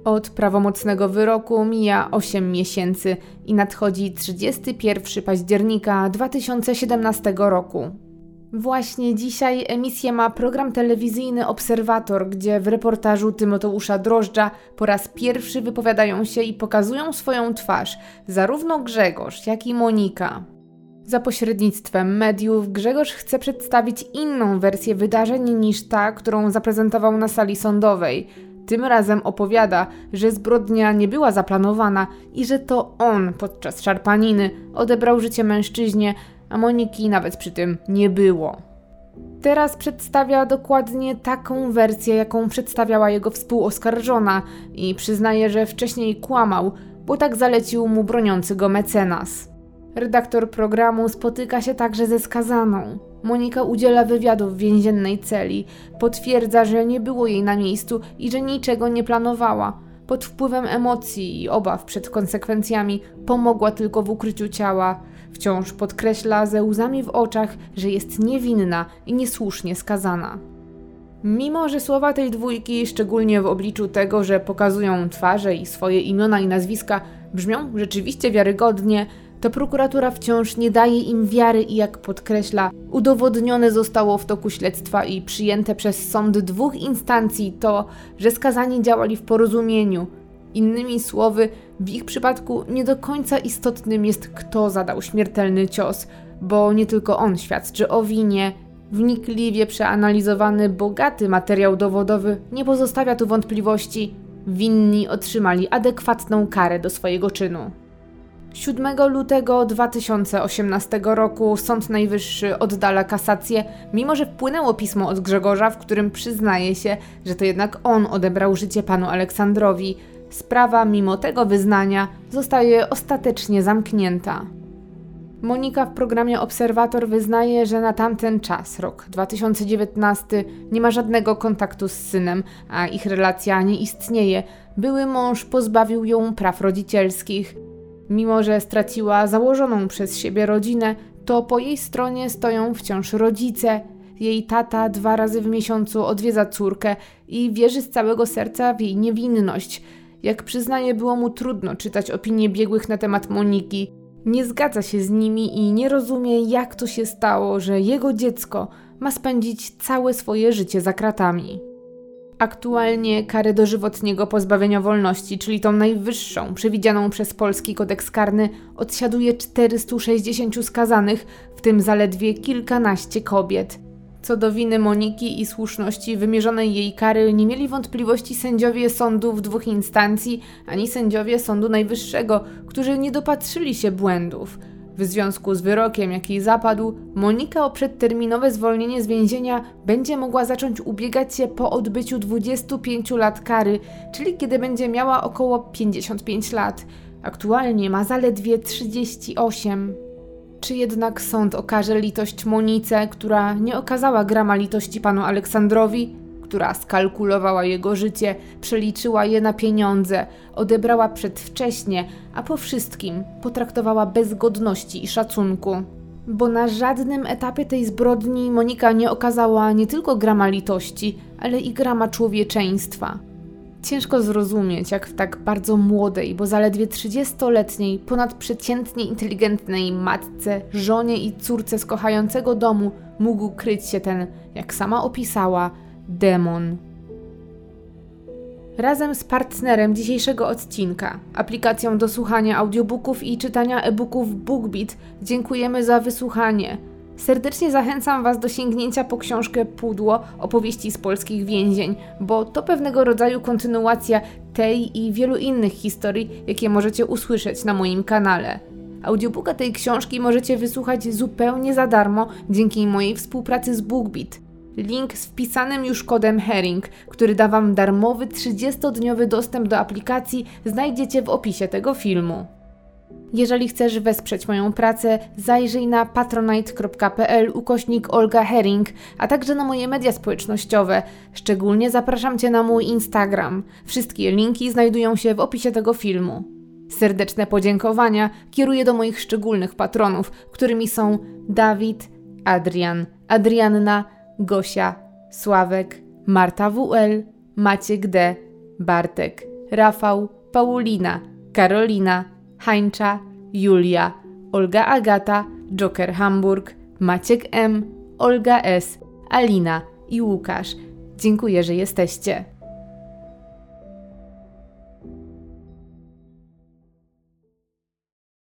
Od prawomocnego wyroku mija 8 miesięcy i nadchodzi 31 października 2017 roku. Właśnie dzisiaj emisję ma program telewizyjny Obserwator, gdzie w reportażu Tymoteusza Drożdża po raz pierwszy wypowiadają się i pokazują swoją twarz zarówno Grzegorz, jak i Monika. Za pośrednictwem mediów Grzegorz chce przedstawić inną wersję wydarzeń niż ta, którą zaprezentował na sali sądowej. Tym razem opowiada, że zbrodnia nie była zaplanowana i że to on podczas szarpaniny odebrał życie mężczyźnie, a Moniki nawet przy tym nie było. Teraz przedstawia dokładnie taką wersję, jaką przedstawiała jego współoskarżona i przyznaje, że wcześniej kłamał, bo tak zalecił mu broniący go mecenas. Redaktor programu spotyka się także ze skazaną. Monika udziela wywiadu w więziennej celi, potwierdza, że nie było jej na miejscu i że niczego nie planowała. Pod wpływem emocji i obaw przed konsekwencjami pomogła tylko w ukryciu ciała. Wciąż podkreśla ze łzami w oczach, że jest niewinna i niesłusznie skazana. Mimo, że słowa tej dwójki, szczególnie w obliczu tego, że pokazują twarze i swoje imiona i nazwiska, brzmią rzeczywiście wiarygodnie, to prokuratura wciąż nie daje im wiary i jak podkreśla, udowodnione zostało w toku śledztwa i przyjęte przez sąd dwóch instancji to, że skazani działali w porozumieniu. Innymi słowy, w ich przypadku nie do końca istotnym jest, kto zadał śmiertelny cios, bo nie tylko on świadczy o winie. Wnikliwie przeanalizowany, bogaty materiał dowodowy nie pozostawia tu wątpliwości. Winni otrzymali adekwatną karę do swojego czynu. 7 lutego 2018 roku Sąd Najwyższy oddala kasację, mimo że wpłynęło pismo od Grzegorza, w którym przyznaje się, że to jednak on odebrał życie panu Aleksandrowi. Sprawa, mimo tego wyznania, zostaje ostatecznie zamknięta. Monika w programie Obserwator wyznaje, że na tamten czas, rok 2019, nie ma żadnego kontaktu z synem, a ich relacja nie istnieje. Były mąż pozbawił ją praw rodzicielskich. Mimo, że straciła założoną przez siebie rodzinę, to po jej stronie stoją wciąż rodzice. Jej tata dwa razy w miesiącu odwiedza córkę i wierzy z całego serca w jej niewinność. Jak przyznaje, było mu trudno czytać opinie biegłych na temat Moniki. Nie zgadza się z nimi i nie rozumie, jak to się stało, że jego dziecko ma spędzić całe swoje życie za kratami. Aktualnie karę dożywotniego pozbawienia wolności, czyli tą najwyższą, przewidzianą przez polski kodeks karny, odsiaduje 460 skazanych, w tym zaledwie kilkanaście kobiet. Co do winy Moniki i słuszności wymierzonej jej kary nie mieli wątpliwości sędziowie sądów dwóch instancji, ani sędziowie Sądu Najwyższego, którzy nie dopatrzyli się błędów. W związku z wyrokiem, jaki zapadł, Monika o przedterminowe zwolnienie z więzienia będzie mogła zacząć ubiegać się po odbyciu 25 lat kary, czyli kiedy będzie miała około 55 lat. Aktualnie ma zaledwie 38. Czy jednak sąd okaże litość Monice, która nie okazała grama litości panu Aleksandrowi? która skalkulowała jego życie, przeliczyła je na pieniądze, odebrała przedwcześnie, a po wszystkim potraktowała bez godności i szacunku. Bo na żadnym etapie tej zbrodni Monika nie okazała nie tylko grama litości, ale i grama człowieczeństwa. Ciężko zrozumieć, jak w tak bardzo młodej, bo zaledwie 30-letniej, ponadprzeciętnie inteligentnej matce, żonie i córce z kochającego domu mógł kryć się ten, jak sama opisała, demon. Razem z partnerem dzisiejszego odcinka, aplikacją do słuchania audiobooków i czytania e-booków BookBeat, dziękujemy za wysłuchanie. Serdecznie zachęcam Was do sięgnięcia po książkę Pudło opowieści z polskich więzień, bo to pewnego rodzaju kontynuacja tej i wielu innych historii, jakie możecie usłyszeć na moim kanale. Audiobooka tej książki możecie wysłuchać zupełnie za darmo dzięki mojej współpracy z BookBeat. Link z wpisanym już kodem Herring, który da Wam darmowy 30-dniowy dostęp do aplikacji, znajdziecie w opisie tego filmu. Jeżeli chcesz wesprzeć moją pracę, zajrzyj na patronite.pl ukośnik Olga Herring, a także na moje media społecznościowe. Szczególnie zapraszam Cię na mój Instagram. Wszystkie linki znajdują się w opisie tego filmu. Serdeczne podziękowania kieruję do moich szczególnych patronów, którymi są Dawid, Adrian, Adrianna, Gosia, Sławek, Marta WL, Maciek D, Bartek, Rafał, Paulina, Karolina, Hańcza, Julia, Olga Agata, Joker Hamburg, Maciek M, Olga S, Alina i Łukasz. Dziękuję, że jesteście.